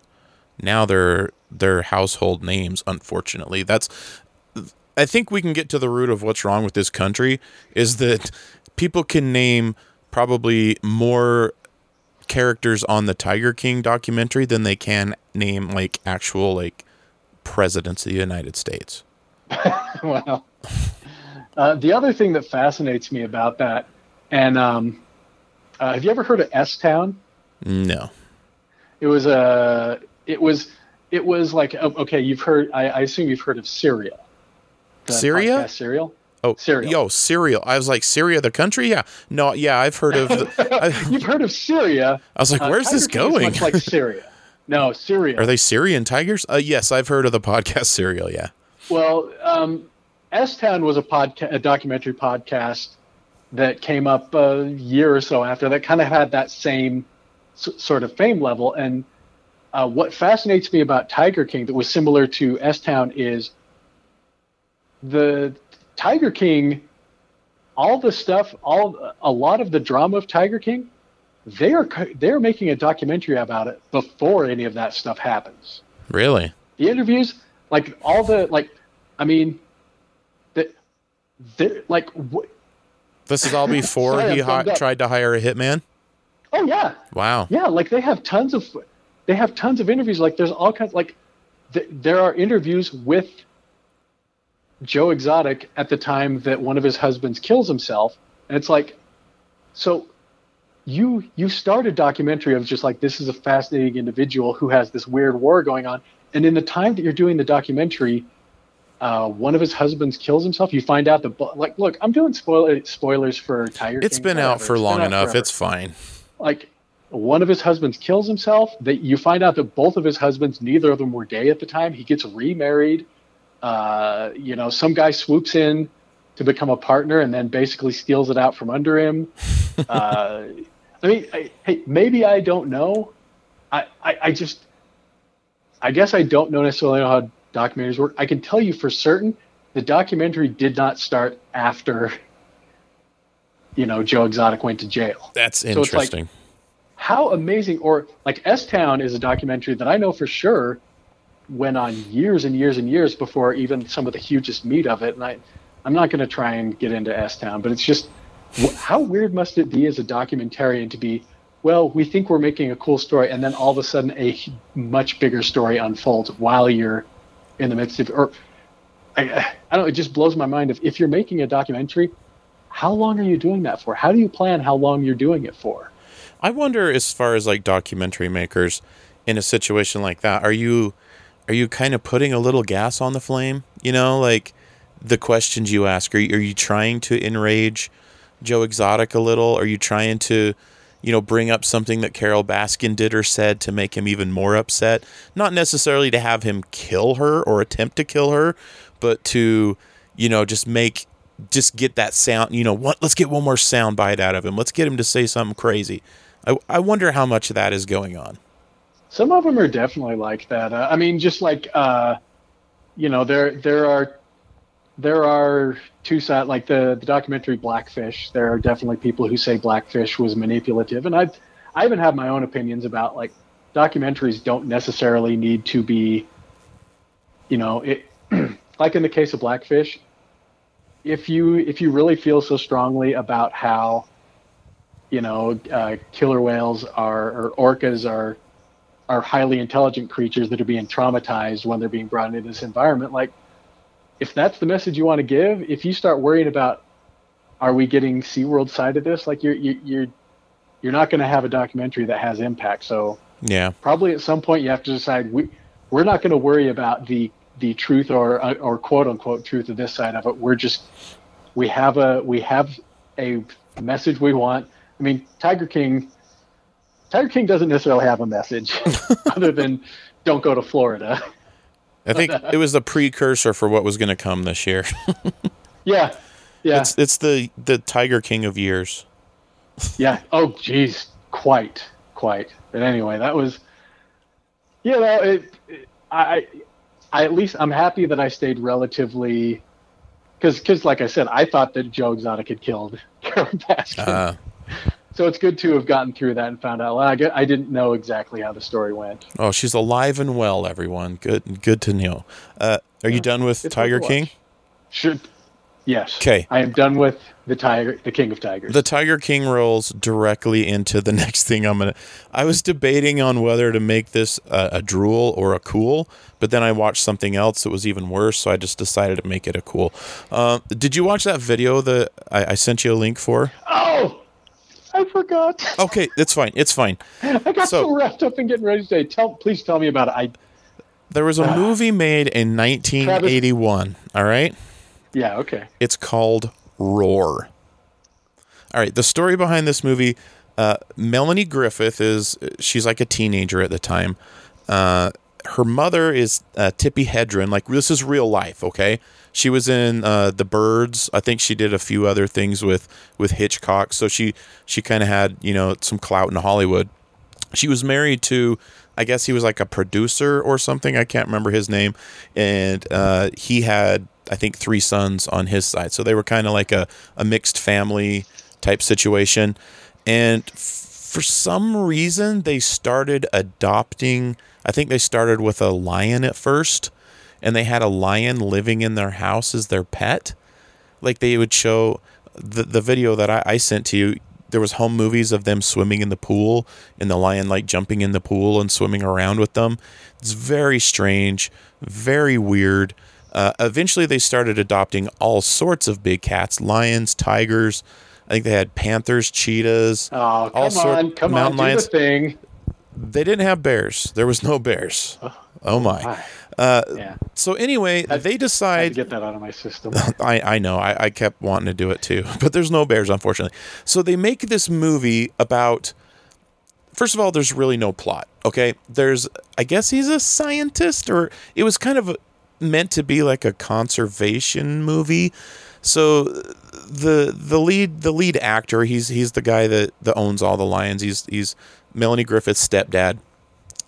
Now they're they're household names. Unfortunately, that's. I think we can get to the root of what's wrong with this country is that people can name probably more characters on the Tiger King documentary than they can name like actual like presidents of the United States. wow. Uh, the other thing that fascinates me about that, and um, uh, have you ever heard of S Town? No. It was a. Uh, it was. It was like okay. You've heard. I, I assume you've heard of Syria. Syria. Serial. Oh, Serial. Yo, Serial. I was like, Syria, the country? Yeah. No, yeah, I've heard of. The, You've heard of Syria. I was like, where's uh, this going? Much like Syria. No, Syria. Are they Syrian tigers? Uh, yes, I've heard of the podcast Serial. Yeah. Well, um, S Town was a podcast, a documentary podcast that came up a year or so after that, kind of had that same s- sort of fame level. And uh, what fascinates me about Tiger King that was similar to S Town is the Tiger King, all the stuff, all a lot of the drama of Tiger King, they are they're making a documentary about it before any of that stuff happens. Really? The interviews, like all the like, I mean, the, the like. Wh- this is all before Sorry, he ha- tried to hire a hitman. Oh yeah. Wow. Yeah, like they have tons of, they have tons of interviews. Like there's all kinds like, th- there are interviews with Joe Exotic at the time that one of his husbands kills himself, and it's like, so you you start a documentary of just like this is a fascinating individual who has this weird war going on, and in the time that you're doing the documentary, uh, one of his husbands kills himself. You find out that like, look, I'm doing spoiler spoilers for Tiger. It's King, been out for it's long enough. Forever. It's fine. Like one of his husbands kills himself. That you find out that both of his husbands, neither of them were gay at the time. He gets remarried uh, you know, some guy swoops in to become a partner and then basically steals it out from under him. uh, I mean, I, hey, maybe I don't know. I, I, I, just, I guess I don't know necessarily how documentaries work. I can tell you for certain the documentary did not start after, you know, Joe Exotic went to jail. That's interesting. So like, how amazing, or like S Town is a documentary that I know for sure went on years and years and years before even some of the hugest meat of it. And I, I'm not going to try and get into S Town, but it's just how weird must it be as a documentarian to be, well, we think we're making a cool story, and then all of a sudden a much bigger story unfolds while you're in the midst of, or I, I don't it just blows my mind. If, if you're making a documentary, how long are you doing that for? How do you plan how long you're doing it for? I wonder, as far as like documentary makers in a situation like that, are you are you kind of putting a little gas on the flame? You know, like the questions you ask. Are you, are you trying to enrage Joe Exotic a little? Are you trying to, you know, bring up something that Carole Baskin did or said to make him even more upset? Not necessarily to have him kill her or attempt to kill her, but to, you know, just make just get that sound, you know, what let's get one more sound bite out of him. Let's get him to say something crazy. I, I wonder how much of that is going on. Some of them are definitely like that. Uh, I mean, just like uh, you know, there there are there are two sides. Like the the documentary Blackfish, there are definitely people who say Blackfish was manipulative, and i've I even have my own opinions about like documentaries don't necessarily need to be, you know, it like in the case of Blackfish, if you if you really feel so strongly about how you know uh, killer whales are or orcas are are highly intelligent creatures that are being traumatized when they're being brought into this environment. Like, if that's the message you want to give, if you start worrying about, are we getting SeaWorld side of this? Like, you're you're you're not going to have a documentary that has impact. So yeah, probably at some point you have to decide we we're not going to worry about the the truth or uh, or quote unquote truth of this side of it. We're just we have a we have a message we want. I mean, Tiger King Tiger King doesn't necessarily have a message other than don't go to Florida. I think it was the precursor for what was going to come this year. yeah. Yeah. It's it's the the Tiger King of years. Yeah. Oh, geez, quite, quite. But anyway, that was, you know, it, it- I, I at least I'm happy that I stayed relatively, because, because like I said, I thought that Joe Exotic had killed Carole Baskin. Uh, so it's good to have gotten through that and found out. Well, I, get- I didn't know exactly how the story went. oh, she's alive and well, everyone. Good good to know. Uh, are you done with It's Tiger King? watch. Should, yes. 'Kay. I am done with the tiger, the King of Tigers. The Tiger King rolls directly into the next thing I'm gonna. I was debating on whether to make this a, a drool or a cool, but then I watched something else that was even worse, so I just decided to make it a cool. Uh, did you watch that video that I, I sent you a link for? oh, I forgot. Okay, it's fine. It's fine. I got So- so, wrapped up in getting ready today. Tell, please tell me about it. I, There was a movie made in 1981. All right. yeah, okay. It's called Roar. All right, the story behind this movie uh, Melanie Griffith is, she's like a teenager at the time. Uh, her mother is uh, Tippi Hedren. Like, this is real life, okay? She was in uh, The Birds. I think she did a few other things with, with Hitchcock. So she, she kind of had, you know, some clout in Hollywood. She was married to, I guess he was like a producer or something. I can't remember his name. And uh, he had, I think, three sons on his side. So they were kind of like a, a mixed family type situation. And f- for some reason, they started adopting, I think they started with a lion at first. And they had a lion living in their house as their pet. Like they would show the the video that I, I sent to you there was home movies of them swimming in the pool and the lion like jumping in the pool and swimming around with them. It's very strange very weird. Uh, eventually they started adopting all sorts of big cats lions tigers. I think they had panthers cheetahs Oh, come all sort- on, come on, mountain do lions. the thing. they didn't have bears. There was no bears. Oh my. Hi. Uh, Yeah, so anyway they decide. I to decide get that out of my system. I, I know. I, I kept wanting to do it too. But there's no bears, unfortunately. So they make this movie about. First of all, there's really no plot. Okay. There's, I guess he's a scientist, or it was kind of meant to be like a conservation movie. So the the lead the lead actor he's he's the guy that, that owns all the lions. He's he's Melanie Griffith's stepdad.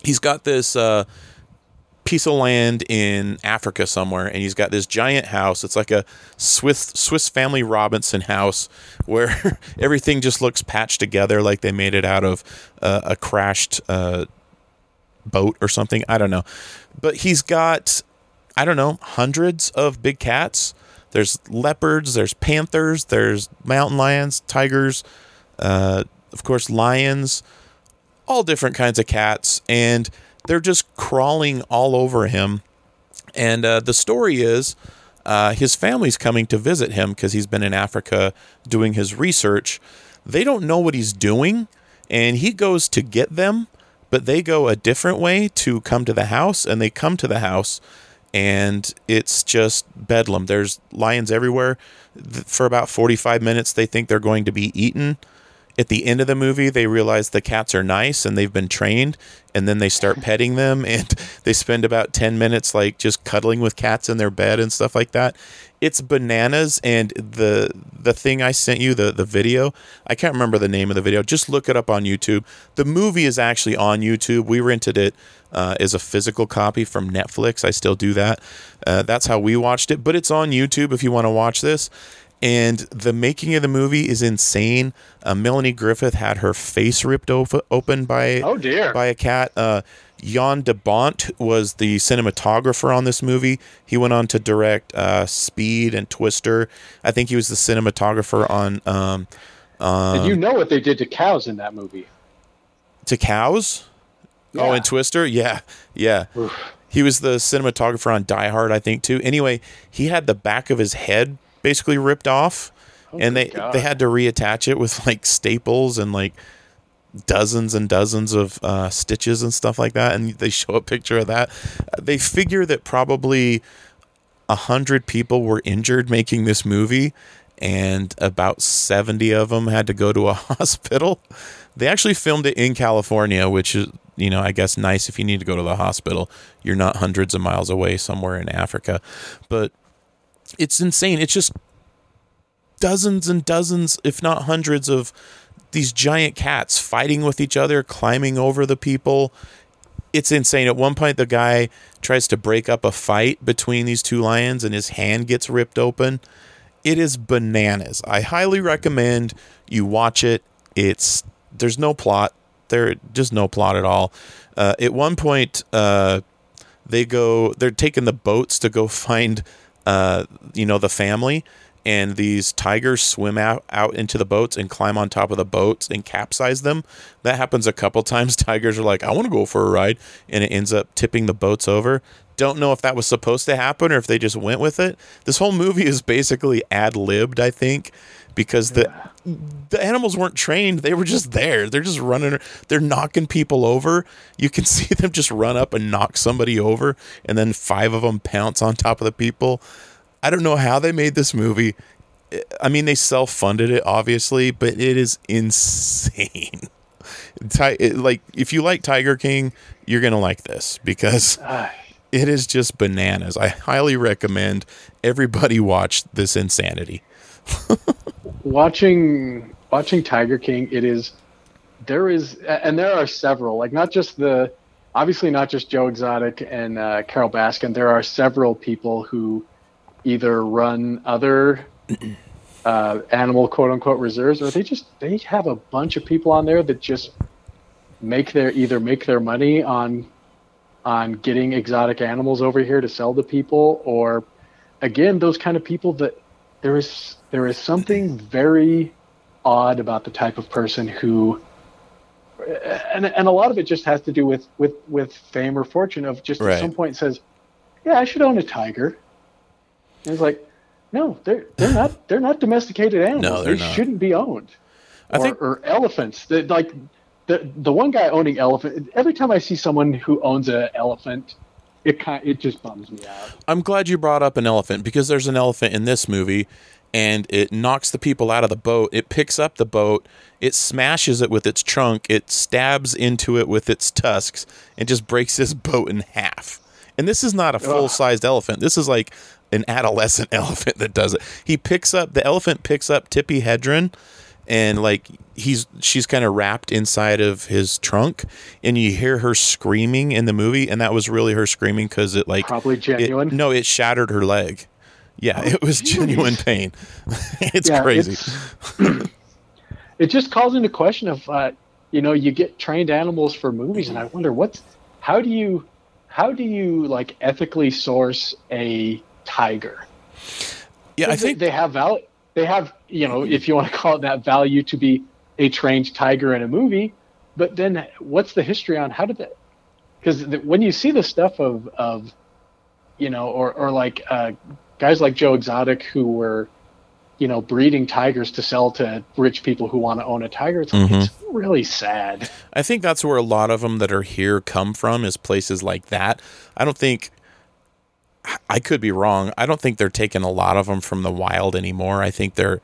He's got this uh, piece of land in Africa somewhere, and he's got this giant house. It's like a Swiss Swiss Family Robinson house where everything just looks patched together, like they made it out of uh, a crashed uh, boat or something. I don't know, but he's got I don't know hundreds of big cats. There's leopards, there's panthers, there's mountain lions, tigers, uh, of course lions all different kinds of cats, and they're just crawling all over him. And uh, the story is uh, his family's coming to visit him because he's been in Africa doing his research. They don't know what he's doing, and he goes to get them, but they go a different way to come to the house, and they come to the house, and it's just bedlam. There's lions everywhere. For about 45 minutes, they think they're going to be eaten at the end of the movie they realize the cats are nice and they've been trained and then they start petting them and they spend about 10 minutes like just cuddling with cats in their bed and stuff like that. It's bananas and the the thing i sent you the the video i can't remember the name of the video. Just look it up on youtube. The movie is actually on youtube. We rented it uh, as a physical copy from netflix. I still do that. Uh, that's how we watched it but it's on youtube if you want to watch this and the making of the movie is insane. Uh, Melanie Griffith had her face ripped op- open by Oh dear. by a cat. Uh, Jan de Bont was the cinematographer on this movie. He went on to direct uh, Speed and Twister. I think he was the cinematographer on um, and you know what they did to cows in that movie? To Cows. Oh, Yeah. and Twister. Yeah, yeah. Oof. He was the cinematographer on Die Hard, I think, too. Anyway, he had the back of his head basically ripped off, and they Oh God. they had to reattach it with like staples and like dozens and dozens of uh, stitches and stuff like that. And they show a picture of that. They figure that probably a hundred people were injured making this movie, and about seventy of them had to go to a hospital. They actually filmed it in California, which is you know I guess nice if you need to go to the hospital. You're not hundreds of miles away somewhere in Africa, but it's insane. It's just dozens and dozens, if not hundreds, of these giant cats fighting with each other, climbing over the people. It's insane. At one point, the guy tries to break up a fight between these two lions and his hand gets ripped open. It is bananas. I highly recommend you watch it. It's there's no plot. There just no plot at all. Uh, at one point, uh, they go. They're taking the boats to go find, uh, you know, the family, and these tigers swim out, out into the boats and climb on top of the boats and capsize them. That happens a couple times. Tigers are like, I want to go for a ride, and it ends up tipping the boats over. Don't know if that was supposed to happen or if they just went with it. This whole movie is basically ad libbed, I think, because the the animals weren't trained. They were just there. They're just running. They're knocking people over. You can see them just run up and knock somebody over, and then five of them pounce on top of the people. I don't know how they made this movie. I mean, they self funded it, obviously, but it is insane. like, if you like Tiger King, you're going to like this because it is just bananas. I highly recommend everybody watch this insanity. watching watching Tiger King, it is there is and there are several like not just the obviously not just Joe Exotic and uh, Carole Baskin. There are several people who either run other uh, animal quote unquote reserves or they just they have a bunch of people on there that just make their either make their money on on getting exotic animals over here to sell to people or again those kind of people that there is there is something very odd about the type of person who and and a lot of it just has to do with with with fame or fortune of just right. at some point says yeah i should own a tiger and it's like no they're they're not they're not domesticated animals no, they not. shouldn't be owned I or, think or elephants that like the the one guy owning elephant. Every time I see someone who owns an elephant, it kind it just bums me out. I'm glad you brought up an elephant because there's an elephant in this movie, and it knocks the people out of the boat. It picks up the boat, it smashes it with its trunk, it stabs into it with its tusks, and just breaks this boat in half. And this is not a full sized elephant. This is like an adolescent elephant that does it. He picks up the elephant picks up Tippi Hedren and like he's she's kind of wrapped inside of his trunk and you hear her screaming in the movie and that was really her screaming because it like probably genuine. it, no it shattered her leg. Yeah oh, it was geez. genuine pain. It's yeah, crazy. It's, it just calls into question of uh, you know you get trained animals for movies and i wonder what's how do you how do you like ethically source a tiger? Yeah i think they, they have valid they have you know if you want to call it that value to be a trained tiger in a movie but then what's the history on how did that because when you see the stuff of of you know or or like uh, guys like joe exotic who were you know breeding tigers to sell to rich people who want to own a tiger it's, mm-hmm. it's really sad i think that's where a lot of them that are here come from is places like that i don't think I could be wrong. I don't think they're taking a lot of them from the wild anymore. I think they're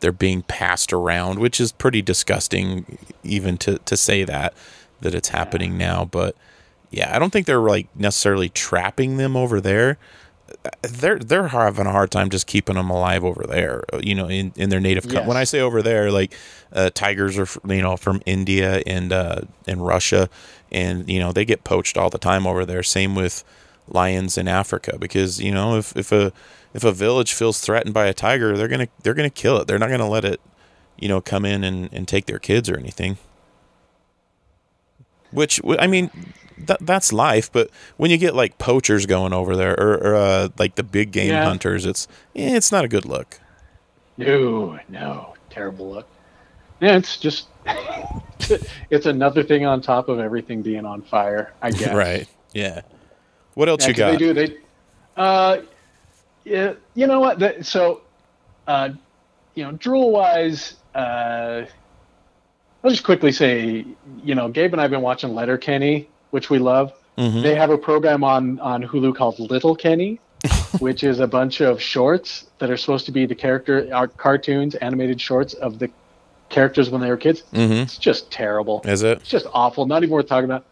they're being passed around, which is pretty disgusting even to to say that that it's happening now, but yeah, I don't think they're like necessarily trapping them over there. They're they're having a hard time just keeping them alive over there, you know, in, in their native. Yes. when I say over there, like uh, tigers are you know from India and uh, and Russia, and you know they get poached all the time over there. Same with lions in Africa because you know if, if a if a village feels threatened by a tiger, they're gonna they're gonna kill it. They're not gonna let it, you know, come in and, and take their kids or anything. Which I mean, that that's life. But when you get like poachers going over there or, or uh, like the big game yeah. hunters, it's eh, it's not a good look. No, no, terrible look. Yeah, it's just it's another thing on top of everything being on fire. I guess. Right. Yeah. What else yeah, you got? They do. They, uh, yeah, you know what? The, so, uh, you know, drool wise, uh, I'll just quickly say, you know, Gabe and I've been watching Letterkenny, which we love. Mm-hmm. They have a program on on Hulu called Little Kenny, which is a bunch of shorts that are supposed to be the character our cartoons, animated shorts of the characters when they were kids. Mm-hmm. It's just terrible. Is it? It's just awful. Not even worth talking about.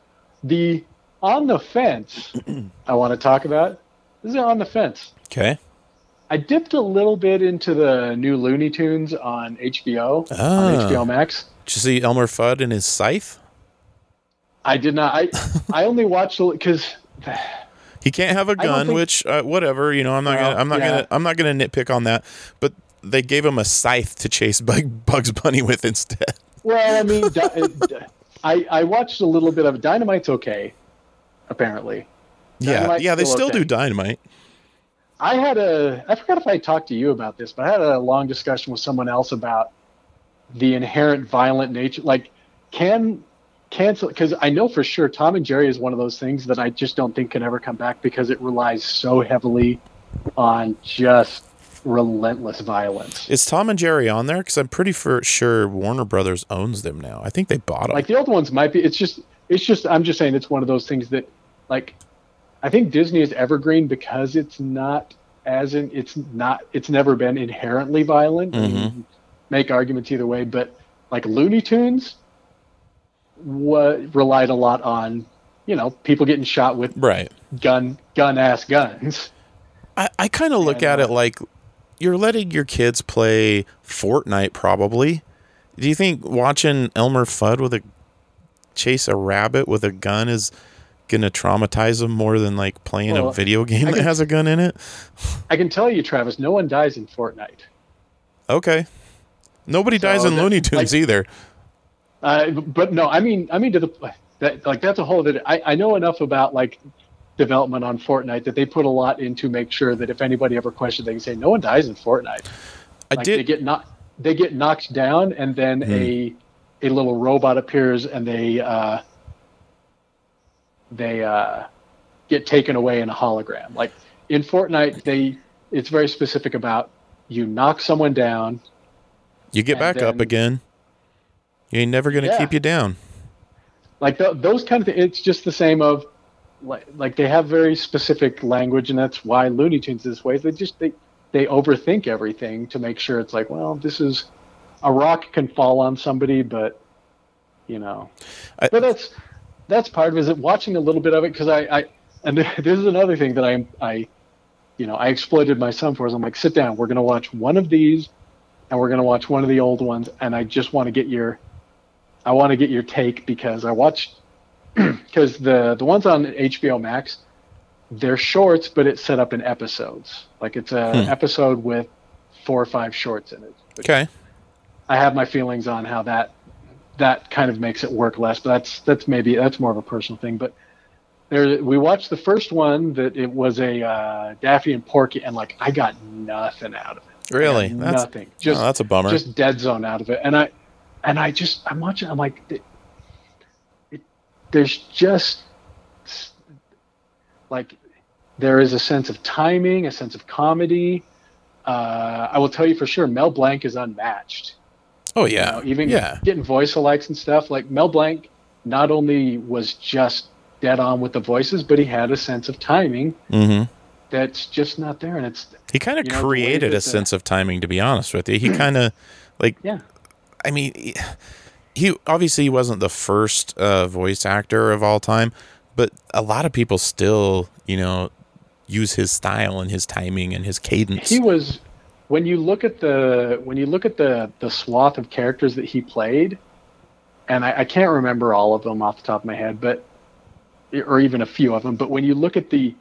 The on the fence I want to talk about. This is on the fence. Okay. I dipped a little bit into the new Looney Tunes on HBO Ah. on HBO Max. Did you see Elmer Fudd and his scythe? I did not. I I only watched because He can't have a gun, think- which uh, whatever, you know, I'm not Well, gonna I'm not yeah. gonna I'm not gonna nitpick on that. But they gave him a scythe to chase Bugs Bunny with instead. well, I mean, Di- uh, I I watched a little bit of it. Dynamite's okay, apparently. Yeah, Dynamite's yeah, they still okay. do dynamite. I had a I forgot if I talked to you about this, but I had a long discussion with someone else about the inherent violent nature. Like, can cancel because I know for sure Tom and Jerry is one of those things that I just don't think can ever come back because it relies so heavily on just relentless violence. Is Tom and Jerry on there? Because I'm pretty for sure Warner Brothers owns them now. I think they bought them. like the old ones might be it's just it's just i'm just saying it's one of those things that like i think disney is evergreen because it's not as in it's not it's never been inherently violent Mhm. make arguments either way but like looney tunes what relied a lot on you know people getting shot with right. gun gun ass guns I, I kind of look And, at uh, it like you're letting your kids play Fortnite, probably. Do you think watching Elmer Fudd with a chase a rabbit with a gun is gonna traumatize them more than like playing a video game I that has a gun in it? i can tell you travis no one dies in fortnite Okay. Nobody dies in that- Looney Tunes like- either. Uh, but no, I mean, I mean to the that like that's a whole That I, I know enough about like development on Fortnite that they put a lot into make sure that if anybody ever questions, they can say no one dies in Fortnite. I Like they get knocked, they get knocked down, and then Hmm. a a little robot appears, and they uh, they uh, get taken away in a hologram. Like in Fortnite, they it's very specific about you knock someone down, You get back up again. You ain't never gonna Yeah. keep you down. like th- those kind of things. It's just the same of like like they have very specific language, and that's why Looney Tunes is this way. They just they they overthink everything to make sure it's like, well, this is a rock can fall on somebody, but you know, I- but that's that's part of it. Is it watching a little bit of it because I I and this is another thing that I I you know I exploited my son for. Is I'm like, sit down, we're gonna watch one of these, and we're gonna watch one of the old ones, and I just want to get your I want to get your take because I watched because the the ones on HBO Max they're shorts, but it's set up in episodes. Like it's a Hmm. episode with four or five shorts in it. Okay. I have my feelings on how that that kind of makes it work less, but that's that's maybe that's more of a personal thing. But there, we watched the first one that it was a uh, Daffy and Porky, and like I got nothing out of it. Really? That's nothing. Just oh, that's a bummer. just dead zone out of it. And I, and I just, I'm watching. I'm like, it, it, there's just like there is a sense of timing, a sense of comedy. Uh, I will tell you for sure, Mel Blanc is unmatched. Oh You yeah. know, even yeah. getting voice alikes and stuff. Like Mel Blanc, not only was just dead on with the voices, but he had a sense of timing Mm-hmm. that's just not there. And it's He kind of You know, the way created a the- sense of timing, to be honest with you. He kind of like yeah, I mean, he- he obviously he wasn't the first uh, voice actor of all time, but a lot of people still, you know, use his style and his timing and his cadence. he was when you look at the when you look at the the swath of characters that he played and I, I can't remember all of them off the top of my head but or even a few of them but when you look at the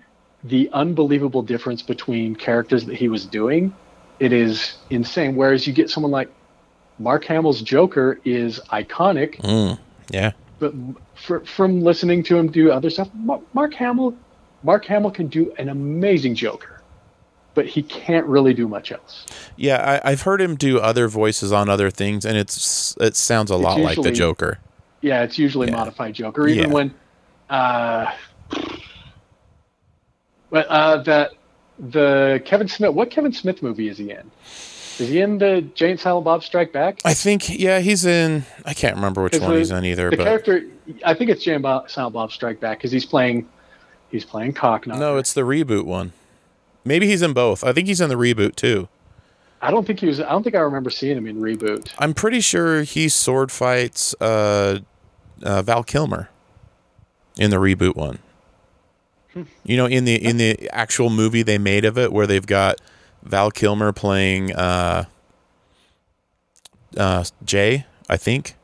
the unbelievable difference between characters that he was doing it is insane. Whereas you get someone like mark hamill's joker is iconic Mm, yeah, but fr- from listening to him do other stuff, Mark Hamill, Mark Hamill can do an amazing Joker, but he can't really do much else. yeah. I, I've heard him do other voices on other things, and it's it sounds a It's lot like the Joker. Yeah, it's usually Yeah. modified Joker, even Yeah. when, uh, but uh, that the Kevin Smith. What Kevin Smith movie is he in? Is he in the Jay and Silent Bob Strike Back? I think yeah, he's in. I can't remember which one the- he's in either, The but character, I think it's Jane Bob, Silent Bob Strike Back because he's playing, he's playing Cocknot. no, it's the reboot one. Maybe he's in both. I think he's in the reboot too. I don't think he was. I don't think I remember seeing him in reboot. I'm pretty sure he sword fights uh, uh, Val Kilmer in the reboot one. Hmm. You know, in the in the actual movie they made of it, where they've got Val Kilmer playing uh, uh, Jay, I think.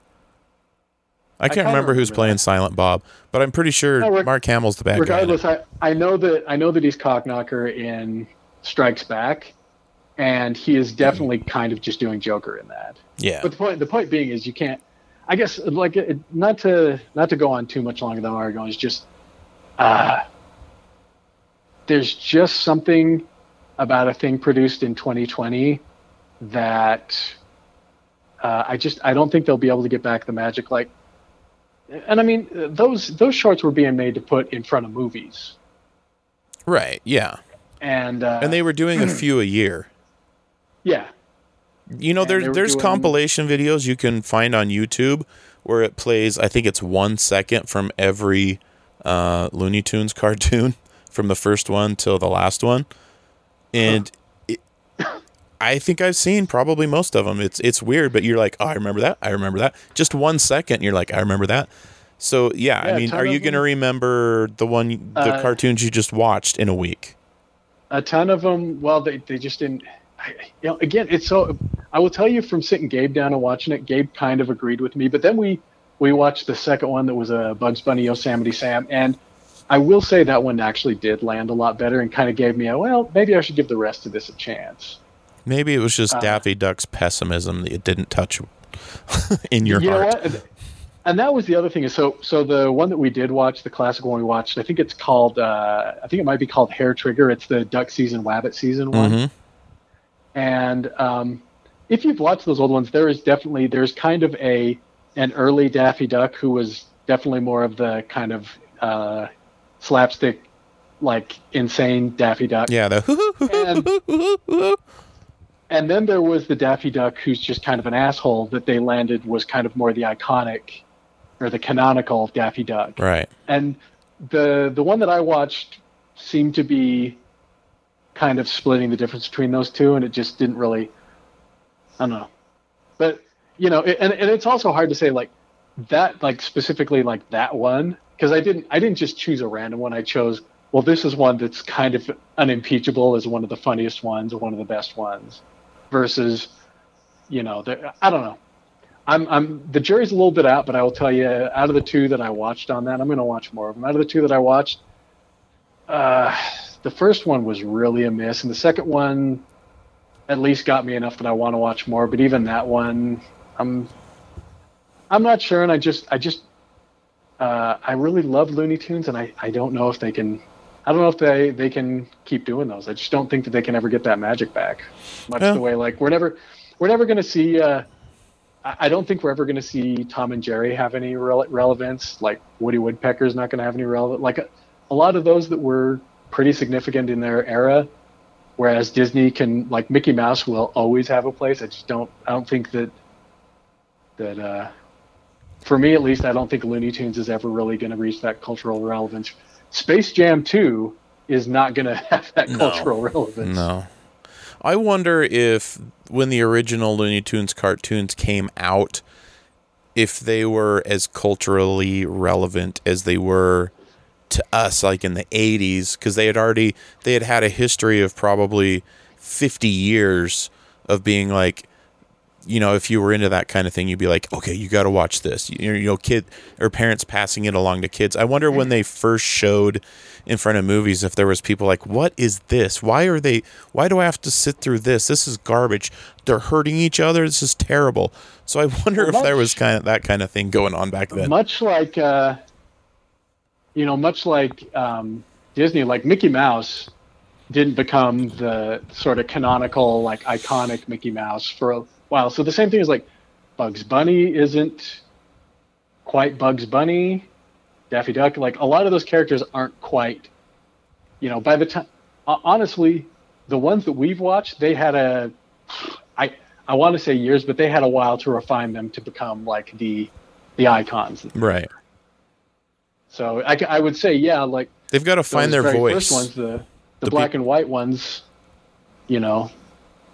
I can't kinda remember who's remember playing that. Silent Bob, but I'm pretty sure No, Mark Hamill's the bad guy. regardless, I, I know that I know that he's Cocknocker in Strikes Back, and he is definitely kind of just doing Joker in that. Yeah. But the point the point being is you can't. I guess like it, not to not to go on too much longer than we're going. Is just uh, there's just something about a thing produced in 2020 that uh, I just I don't think they'll be able to get back the magic like. And I mean those those shorts were being made to put in front of movies, right. Yeah. and uh, And they were doing a few a year. yeah You know, And there, there's doing- compilation videos you can find on YouTube where it plays, I think it's one second from every uh, Looney Tunes cartoon from the first one till the last one. And it, I think I've seen probably most of them. It's it's weird, but you're like, oh, I remember that. I remember that. Just one second, you're like, I remember that. So yeah, Yeah, I mean, are you of gonna remember the one, the Uh, cartoons you just watched in a week? a ton of them well they, they just didn't I, you know again it's so i will tell you from sitting gabe down and watching it gabe kind of agreed with me but then we we watched the second one that was a bugs bunny yosemite sam and i will say that one actually did land a lot better and kind of gave me a well maybe i should give the rest of this a chance Maybe it was just uh, Daffy Duck's pessimism that it didn't touch in your you know heart. what and, and that was the other thing is so so the one that we did watch the classic one we watched i think it's called uh, i think it might be called Hare Trigger it's the duck season wabbit season one Mhm. And um, if you've watched those old ones, there is definitely there's kind of a an early Daffy Duck who was definitely more of the kind of uh, slapstick, like insane Daffy Duck. Yeah, the And then there was the Daffy Duck who's just kind of an asshole that they landed was kind of more the iconic or the canonical Daffy Duck. right. And the the one that I watched seemed to be kind of splitting the difference between those two, and it just didn't really. I don't know, but you know, it, and and it's also hard to say like that, like specifically like that one, because I didn't I didn't just choose a random one. I chose well, this is one that's kind of unimpeachable as one of the funniest ones, or one of the best ones, versus, you know, I don't know. I'm, I'm the jury's a little bit out, but I will tell you, out of the two that I watched on that, I'm going to watch more of them. Out of the two that I watched, uh, the first one was really a miss, and the second one at least got me enough that I want to watch more. But even that one, I'm, I'm not sure, and I just, I just, uh, I really love Looney Tunes, and I, I don't know if they can. I don't know if they, they can keep doing those. I just don't think that they can ever get that magic back. Much Yeah. the way like we're never we're never going to see uh, I don't think we're ever going to see Tom and Jerry have any rele- relevance. Like Woody Woodpecker's not going to have any relevance. Like a, a lot of those that were pretty significant in their era, whereas Disney can, like Mickey Mouse, will always have a place. I just don't. I don't think that that uh, for me at least, I don't think Looney Tunes is ever really going to reach that cultural relevance. Space Jam 2 is not going to have that No. cultural relevance. No. I wonder if when the original Looney Tunes cartoons came out, if they were as culturally relevant as they were to us, like in the '80s, because they had already they had had a history of probably 50 years of being like, you know, if you were into that kind of thing, you'd be like, okay, you got to watch this. You, you know, kid or parents passing it along to kids. I wonder when they first showed in front of movies if there was people like, what is this? Why are they? Why do I have to sit through this? This is garbage. They're hurting each other. This is terrible. So I wonder Well, if there was kind of that kind of thing going on back then. much like uh, you know much like um, disney like mickey mouse didn't become the sort of canonical like iconic mickey mouse for a while so the same thing is like bugs bunny isn't quite bugs bunny daffy duck like a lot of those characters aren't quite you know by the time honestly the ones that we've watched they had a i i want to say years but they had a while to refine them to become like the the icons Right. so I, I would say, yeah, like They've got to find their voice. First ones, the the, The black and white ones, you know,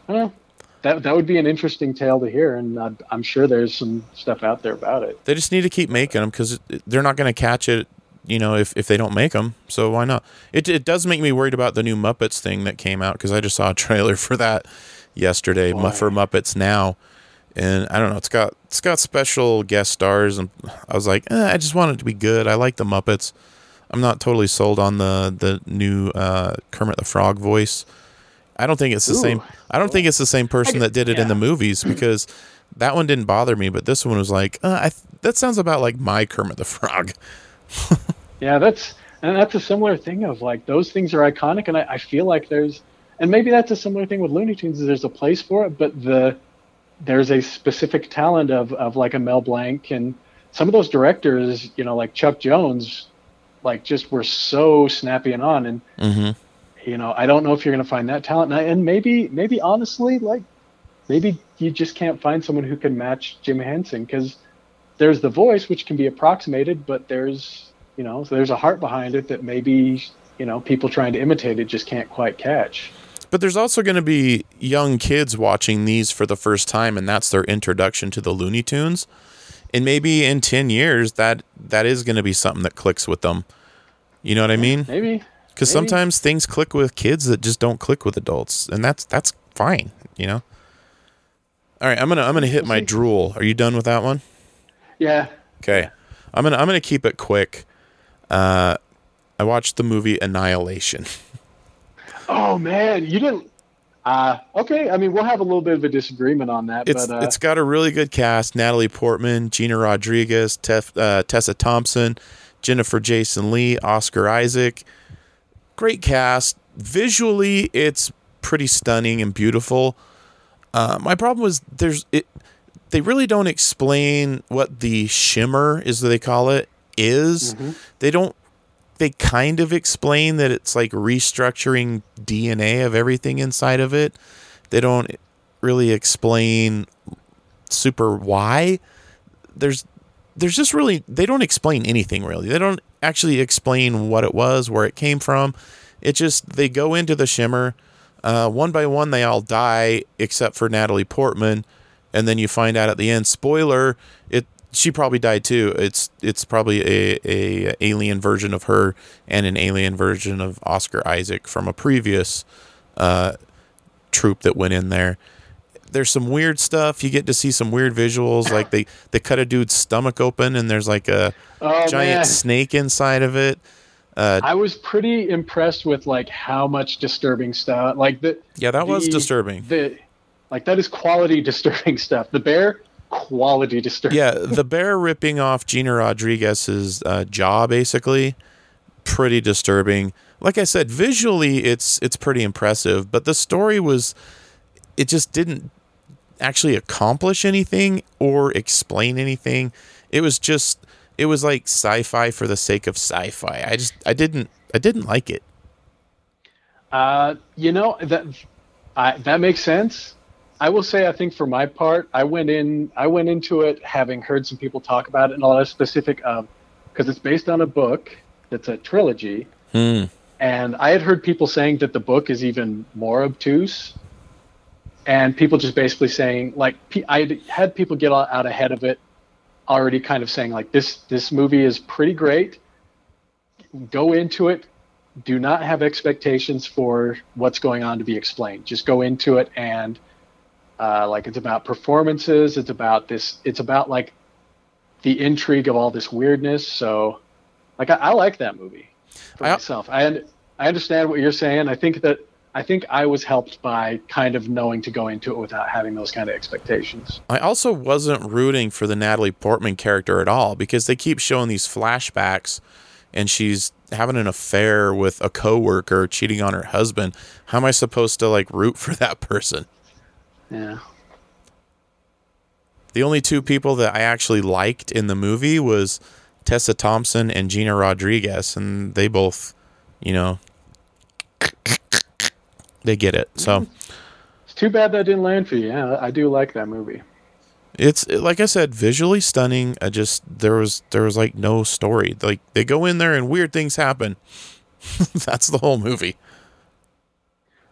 I don't know. That that would be an interesting tale to hear, and i I'm sure there's some stuff out there about it. They just need to keep making them because they're not going to catch it you know, if, if they don't make them. So why not? It, it does make me worried about the new Muppets thing that came out because I just saw a trailer for that yesterday Boy. for Muppets Now. And I don't know, it's got it's got special guest stars, and I was like, eh, I just want it to be good. I like the Muppets. I'm not totally sold on the the new uh, Kermit the Frog voice. I don't think it's the Ooh. same. I don't think it's the same person that did it in the movies because that one didn't bother me, but this one was like, uh, I th- that sounds about like my Kermit the Frog. Yeah, that's and that's a similar thing of like those things are iconic, and I, I feel like there's and maybe that's a similar thing with Looney Tunes. Is there's a place for it, but the there's a specific talent of of like a Mel Blanc and some of those directors, you know, like Chuck Jones, like just were so snappy and on, and Mm-hmm. You know, I don't know if you're going to find that talent, and, I, and maybe maybe honestly, like maybe you just can't find someone who can match Jim Henson because there's the voice which can be approximated, but there's you know, so there's a heart behind it that maybe you know people trying to imitate it just can't quite catch. But there's also going to be young kids watching these for the first time, and that's their introduction to the Looney Tunes. And maybe in ten years, that that is going to be something that clicks with them. You know what I mean? Maybe Because sometimes things click with kids that just don't click with adults, and that's that's fine. You know. All right, I'm gonna I'm gonna hit my drool. Are you done with that one? yeah. Okay, I'm gonna I'm gonna keep it quick. Uh, I watched the movie Annihilation. Oh man, you didn't. Uh, okay, I mean we'll have a little bit of a disagreement on that, It's but uh, it's got a really good cast: Natalie Portman, Gina Rodriguez, Tef, uh, Tessa Thompson, Jennifer Jason Lee, Oscar Isaac. Great cast. Visually, it's pretty stunning and beautiful. Uh, my problem was there's it. They really don't explain what the shimmer is. That they call it is. They don't. They kind of explain that it's like restructuring DNA of everything inside of it. They don't really explain super why there's there's just really they don't explain anything really. They don't actually explain what it was where it came from. It just they go into the shimmer. Uh, one by one they all die except for natalie portman. And then you find out at the end spoiler it she probably died too. It's it's probably a, a alien version of her and an alien version of oscar isaac from a previous uh, troop that went in there there's some weird stuff. You get to see some weird visuals, like they they cut a dude's stomach open, and there's like a oh, giant man. snake inside of it. Uh, I was pretty impressed with like how much disturbing stuff. Like the yeah, that was disturbing. The like that is quality disturbing stuff. The bear quality disturbing. Yeah, the bear ripping off Gina Rodriguez's uh, jaw, basically, pretty disturbing. Like I said, visually it's it's pretty impressive, but the story was, it just didn't actually accomplish anything or explain anything. It was just it was like sci-fi for the sake of sci-fi. I just I didn't I didn't like it. Uh, you know that I, that makes sense. I will say, I think for my part, I went in, I went into it having heard some people talk about it and a lot of specific, because it's based on a book that's a trilogy, Hmm. and I had heard people saying that the book is even more obtuse, and people just basically saying like I had people get out ahead of it, already kind of saying like this this movie is pretty great. Go into it do not have expectations for what's going on to be explained. Just go into it and uh, like it's about performances. It's about this. It's about like the intrigue of all this weirdness. So, like I, I like that movie for I- myself. I I understand what you're saying. I think that I think I was helped by kind of knowing to go into it without having those kind of expectations. I also wasn't rooting for the Natalie Portman character at all because they keep showing these flashbacks and she's having an affair with a coworker cheating on her husband. How am I supposed to like root for that person? Yeah. The only two people that I actually liked in the movie was Tessa Thompson and Gina Rodriguez and they both, you know, they get it. So It's too bad that didn't land for you. Yeah, I do like that movie. It's like I said, visually stunning. I just there was there was like no story. Like they go in there and weird things happen. That's the whole movie.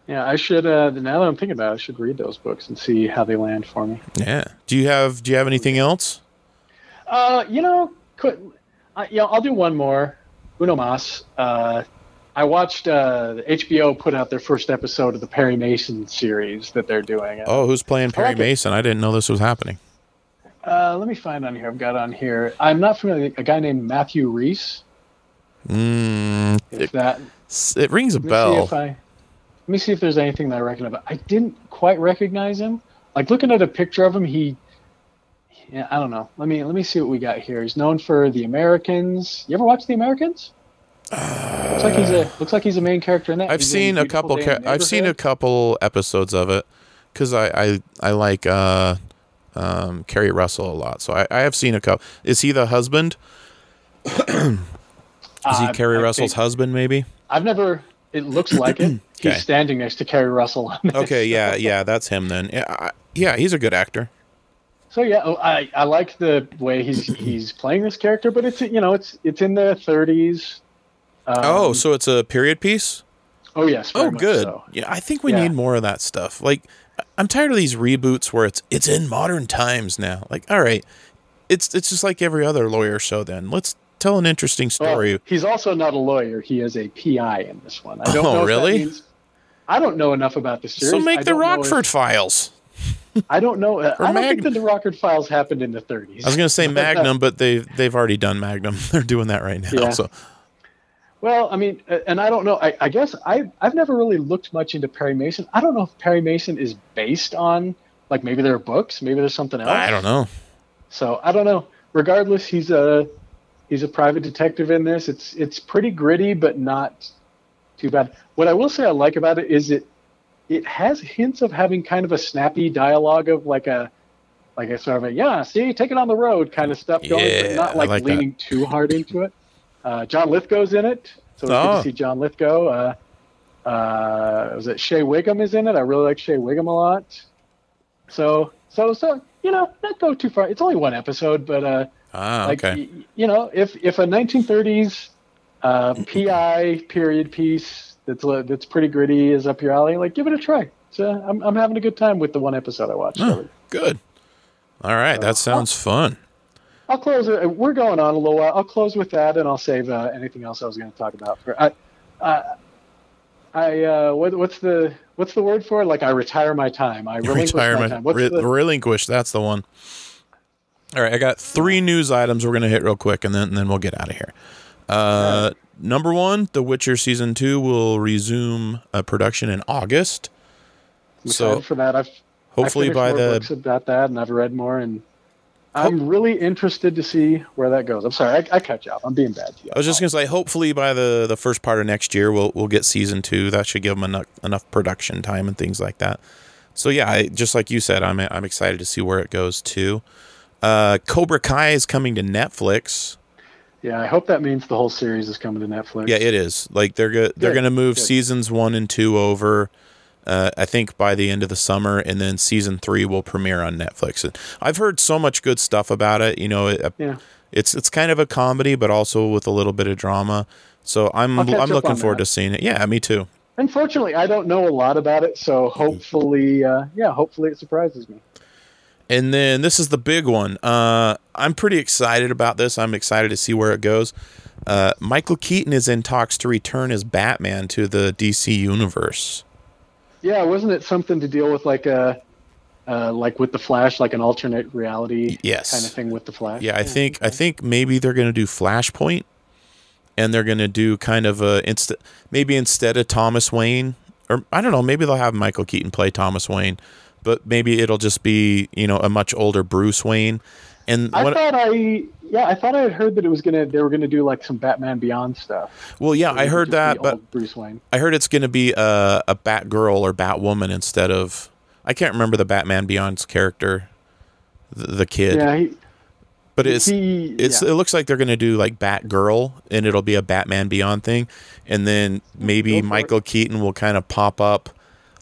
Yeah, I should. Uh, now that I'm thinking about it, I should read those books and see how they land for me. Yeah. Do you have Do you have anything else? Uh, you know, could, I, you know, I'll do one more. Uno Mas. Uh, I watched uh, HBO put out their first episode of the Perry Mason series that they're doing. Oh, who's playing Perry like it. Mason? I didn't know this was happening. Uh, let me find on here. I've got on here. I'm not familiar. A guy named Matthew Rhys. Mm, it, that. it rings a Let bell. I. Let me see if there's anything that I recognize. I didn't quite recognize him. Like looking at a picture of him, he. Yeah, I don't know. Let me let me see what we got here. He's known for The Americans. You ever watch The Americans? Looks like he's a looks like he's a main character in that. I've He's seen a couple. Ca- I've seen a couple episodes of it because I, I I like uh, um, Keri Russell a lot. So I, I have seen a couple. Is he the husband? Is he Uh, Keri I Russell's husband? Maybe. I've never. It looks like it. He's Okay. standing next to Keri Russell. Okay. Yeah. Yeah. That's him then. Yeah. I, yeah. He's a good actor. So yeah, oh, I, I like the way he's he's playing this character, but it's you know it's it's in the 30s. Um, oh, so it's a period piece. oh yes. Oh, good. so. Yeah, I think we Yeah. need more of that stuff. Like, I'm tired of these reboots where it's it's in modern times now. Like, all right, it's it's just like every other lawyer show. Then let's tell an interesting Well, story. he's also not a lawyer. He is a PI in this one. I don't Oh, know really? means- I don't know enough about the series. so make I the know if- Rockford Files. I don't know. Uh, I don't Mag- think that the Rockford Files happened in the 30s. I was gonna say Magnum, but they've they've already done Magnum. They're doing that right now. Yeah. So Well, I mean, and I don't know. I, I guess I I've never really looked much into Perry Mason. I don't know if Perry Mason is based on like maybe there are books, maybe there's something else. I don't know. So I don't know. Regardless, he's a he's a private detective in this. It's it's pretty gritty, but not too bad. What I will say I like about it is it it has hints of having kind of a snappy dialogue of like a like a sort of a yeah, see, take it on the road kind of stuff going, Yeah, but not like, like that. leaning too hard into it. Uh, John Lithgow's in it, so it's good Oh. to see John Lithgow. Uh, uh, was it Shea Whigham is in it? I really like Shea Whigham a lot. So so so you know, not go too far. It's only one episode, but uh, Ah, like okay. y- you know, if if a 1930s uh, PI period piece that's that's pretty gritty is up your alley, like give it a try. So I'm I'm having a good time with the one episode I watched. Oh, good. All right, that sounds fun. I'll close. We're going on a little while. I'll close with that, and I'll save uh, anything else I was going to talk about for. I, uh, I uh, what, what's the what's the word for it? Like I retire my time. I relinquish my Retirement, time. Re- the, relinquish. That's the one. All right, I got three news items we're gonna hit real quick, and then and then we'll get out of here. Uh, Number one, The Witcher season two will resume uh, production in August. I'm so for that. I've hopefully I finished by more the books about that, and I've read more, and I'm really interested to see where that goes. I'm sorry, I, I cut you off. I'm being bad to you. I was just gonna say, hopefully by the the first part of next year, we'll we'll get season two. That should give them enough enough production time and things like that. So yeah, I, just like you said, I'm I'm excited to see where it goes too. Uh, Cobra Kai is coming to Netflix. Yeah, I hope that means the whole series is coming to Netflix. Yeah, it is. Like they're go- they're going to move good. seasons one and two over. Uh, I think by the end of the summer, and then season three will premiere on Netflix. And I've heard so much good stuff about it. You know, it, Yeah. it's it's kind of a comedy, but also with a little bit of drama. So I'm I'm looking forward that. to seeing it. Yeah, me too. Unfortunately, I don't know a lot about it, so hopefully, uh, yeah, hopefully it surprises me. And then this is the big one. Uh, I'm pretty excited about this. I'm excited to see where it goes. Uh, Michael Keaton is in talks to return as Batman to the DC universe. Yeah, wasn't it something to deal with like a, uh, like with the Flash, like an alternate reality Yes. kind of thing with the Flash? Yeah, I think I think maybe they're going to do Flashpoint, and they're going to do kind of a insta- maybe instead of Thomas Wayne, or I don't know, maybe they'll have Michael Keaton play Thomas Wayne, but maybe it'll just be you know a much older Bruce Wayne. And I what, thought I, yeah, I thought I had heard that it was gonna, they were gonna do like some Batman Beyond stuff. well, yeah, I heard that, but Bruce Wayne. I heard it's going to be a a Batgirl or Batwoman instead of I can't remember the Batman Beyond's character, the, the kid, Yeah, he, but it's he, it's yeah. it looks like they're gonna do like Batgirl and it'll be a Batman Beyond thing, and then maybe for it. Michael Keaton will kind of pop up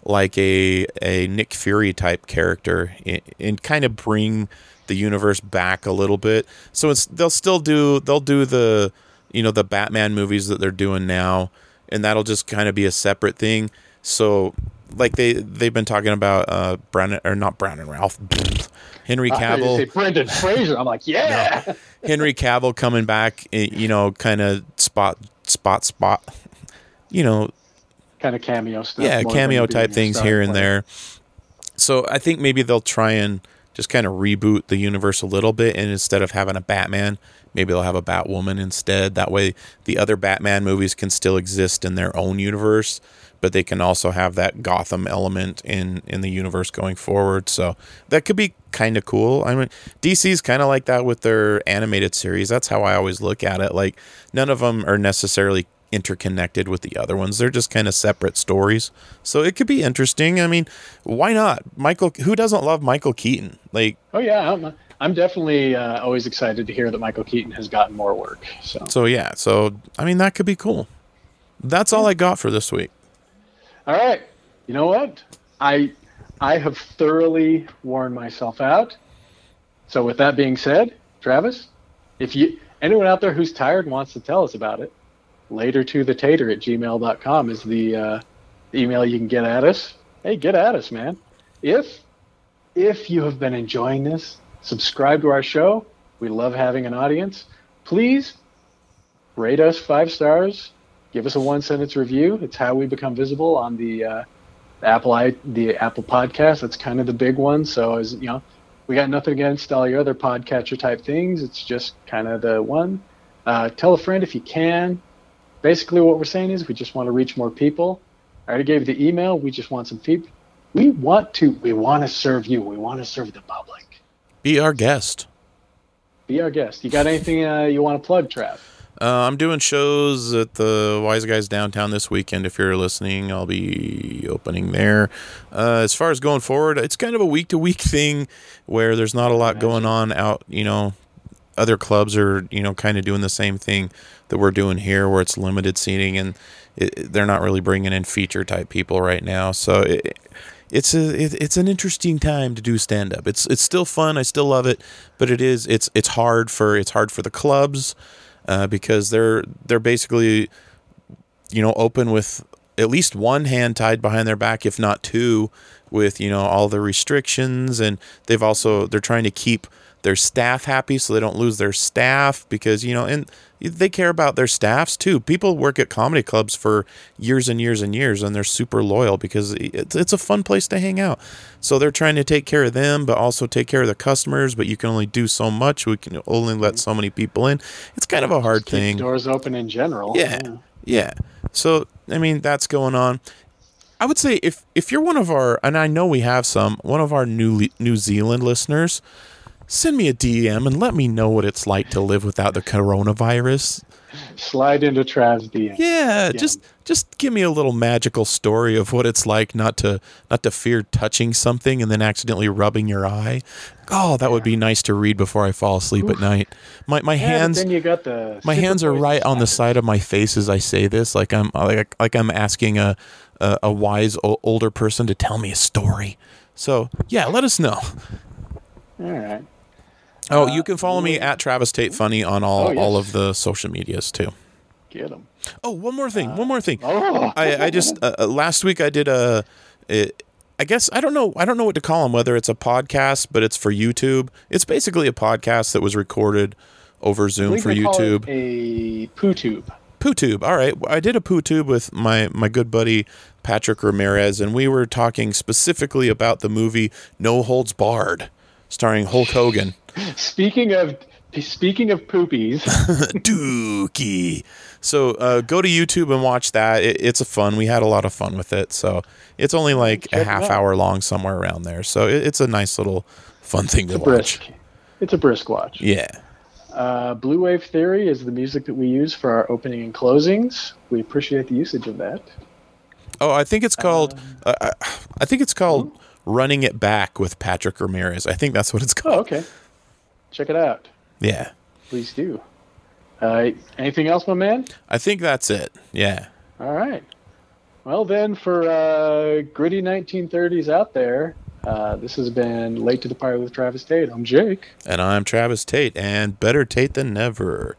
like a a Nick Fury type character and, and kind of bring the universe back a little bit. So it's they'll still do they'll do the you know the Batman movies that they're doing now, and that'll just kind of be a separate thing. So like they they've been talking about uh Brandon or not Brandon Routh, Henry Cavill. say Brendan Fraser. I'm like, yeah. Henry Cavill coming back, eh, you know, kind of spot spot spot, you know, kind of cameo stuff. yeah, cameo type things here and there. So I think maybe they'll try and just kind of reboot the universe a little bit, and instead of having a Batman, maybe they'll have a Batwoman instead. That way, the other Batman movies can still exist in their own universe, but they can also have that Gotham element in in the universe going forward. So that could be kind of cool. I mean, DC's kind of like that with their animated series. That's how I always look at it. Like none of them are necessarily interconnected with the other ones. They're just kind of separate stories. So it could be interesting. I mean, why not? Michael who doesn't love Michael Keaton? Like Oh yeah, I'm, I'm definitely uh, always excited to hear that Michael Keaton has gotten more work. So so yeah. So I mean that could be cool. That's all I got for this week. all right, you know what? I I have thoroughly worn myself out. So with that being said, Travis, if you anyone out there who's tired wants to tell us about it, later to the tater at gmail.com is the uh, email you can get at us. Hey, get at us, man. If if you have been enjoying this, subscribe to our show. We love having an audience. Please rate us five stars. Give us a one sentence review. It's how we become visible on the uh, Apple i the Apple podcast. That's kind of the big one. So as you know, we got nothing against all your other podcatcher type things. It's just kind of the one. Uh, tell a friend if you can. Basically, what we're saying is we just want to reach more people. I already gave you the email. We just want some feedback. We want to. We want to serve you. We want to serve the public. Be our guest. Be our guest. You got anything uh, you want to plug, Trav? Uh, I'm doing shows at the Wise Guys downtown this weekend. If you're listening, I'll be opening there. Uh, as far as going forward, it's kind of a week to week thing where there's not a lot going on out. You know, other clubs are you know kind of doing the same thing that we're doing here, where it's limited seating and it, they're not really bringing in feature type people right now. So it, it's a it, it's an interesting time to do stand up. It's it's still fun. I still love it, but it is it's it's hard for it's hard for the clubs uh, because they're they're basically you know open with at least one hand tied behind their back, if not two, with you know all the restrictions, and they've also they're trying to keep their staff happy so they don't lose their staff because you know and they care about their staffs too. People work at comedy clubs for years and years and years, and they're super loyal because it's it's a fun place to hang out. So they're trying to take care of them, but also take care of the customers. But you can only do so much. We can only let so many people in. It's kind of a hard Keep thing. doors open in general. Yeah. Yeah. So I mean that's going on. I would say if if you're one of our and I know we have some one of our New New Zealand listeners, send me a DM and let me know what it's like to live without the coronavirus. Slide into Trav's DM. Yeah, just just give me a little magical story of what it's like not to not to fear touching something and then accidentally rubbing your eye. Oh, that would be nice to read before I fall asleep at night. My my Yeah, hands then you got the my hands are right on the side. side of my face as I say this, like I'm like like I'm asking a a, a wise o- older person to tell me a story. So yeah, let us know. All right. Oh, you can follow me at Travis Tate Funny on all Oh, yes. all of the social medias too. Get them. Oh, one more thing, one more thing. Oh. I I just uh, uh, last week I did a. It, I guess I don't know. I don't know what to call them. Whether it's a podcast, but it's for YouTube. It's basically a podcast that was recorded over Zoom for can call it YouTube. A poo tube. PooTube. All right, I did a PooTube with my my good buddy Patrick Ramirez, and we were talking specifically about the movie No Holds Barred, starring Hulk Hogan. Speaking of speaking of poopies, Dookie. So uh, go to YouTube and watch that. It, it's a fun. We had a lot of fun with it. So it's only like a Check it half hour long, somewhere around there. So it, it's a nice little fun thing to it's a watch. brisk. It's a brisk watch. Yeah. Uh, Blue Wave Theory is the music that we use for our opening and closings. We appreciate the usage of that. Oh, I think it's called. Uh, I, I think it's called "Running It Back" with Patrick Ramirez. I think that's what it's Oh, called. okay. Check it out. Yeah. Please do. Uh, anything else, my man? I think that's it. Yeah. All right. Well, then, for uh, gritty 1930s out there, uh, this has been Late to the Party with Travis Tate. I'm Jake. And I'm Travis Tate, and better Tate than never.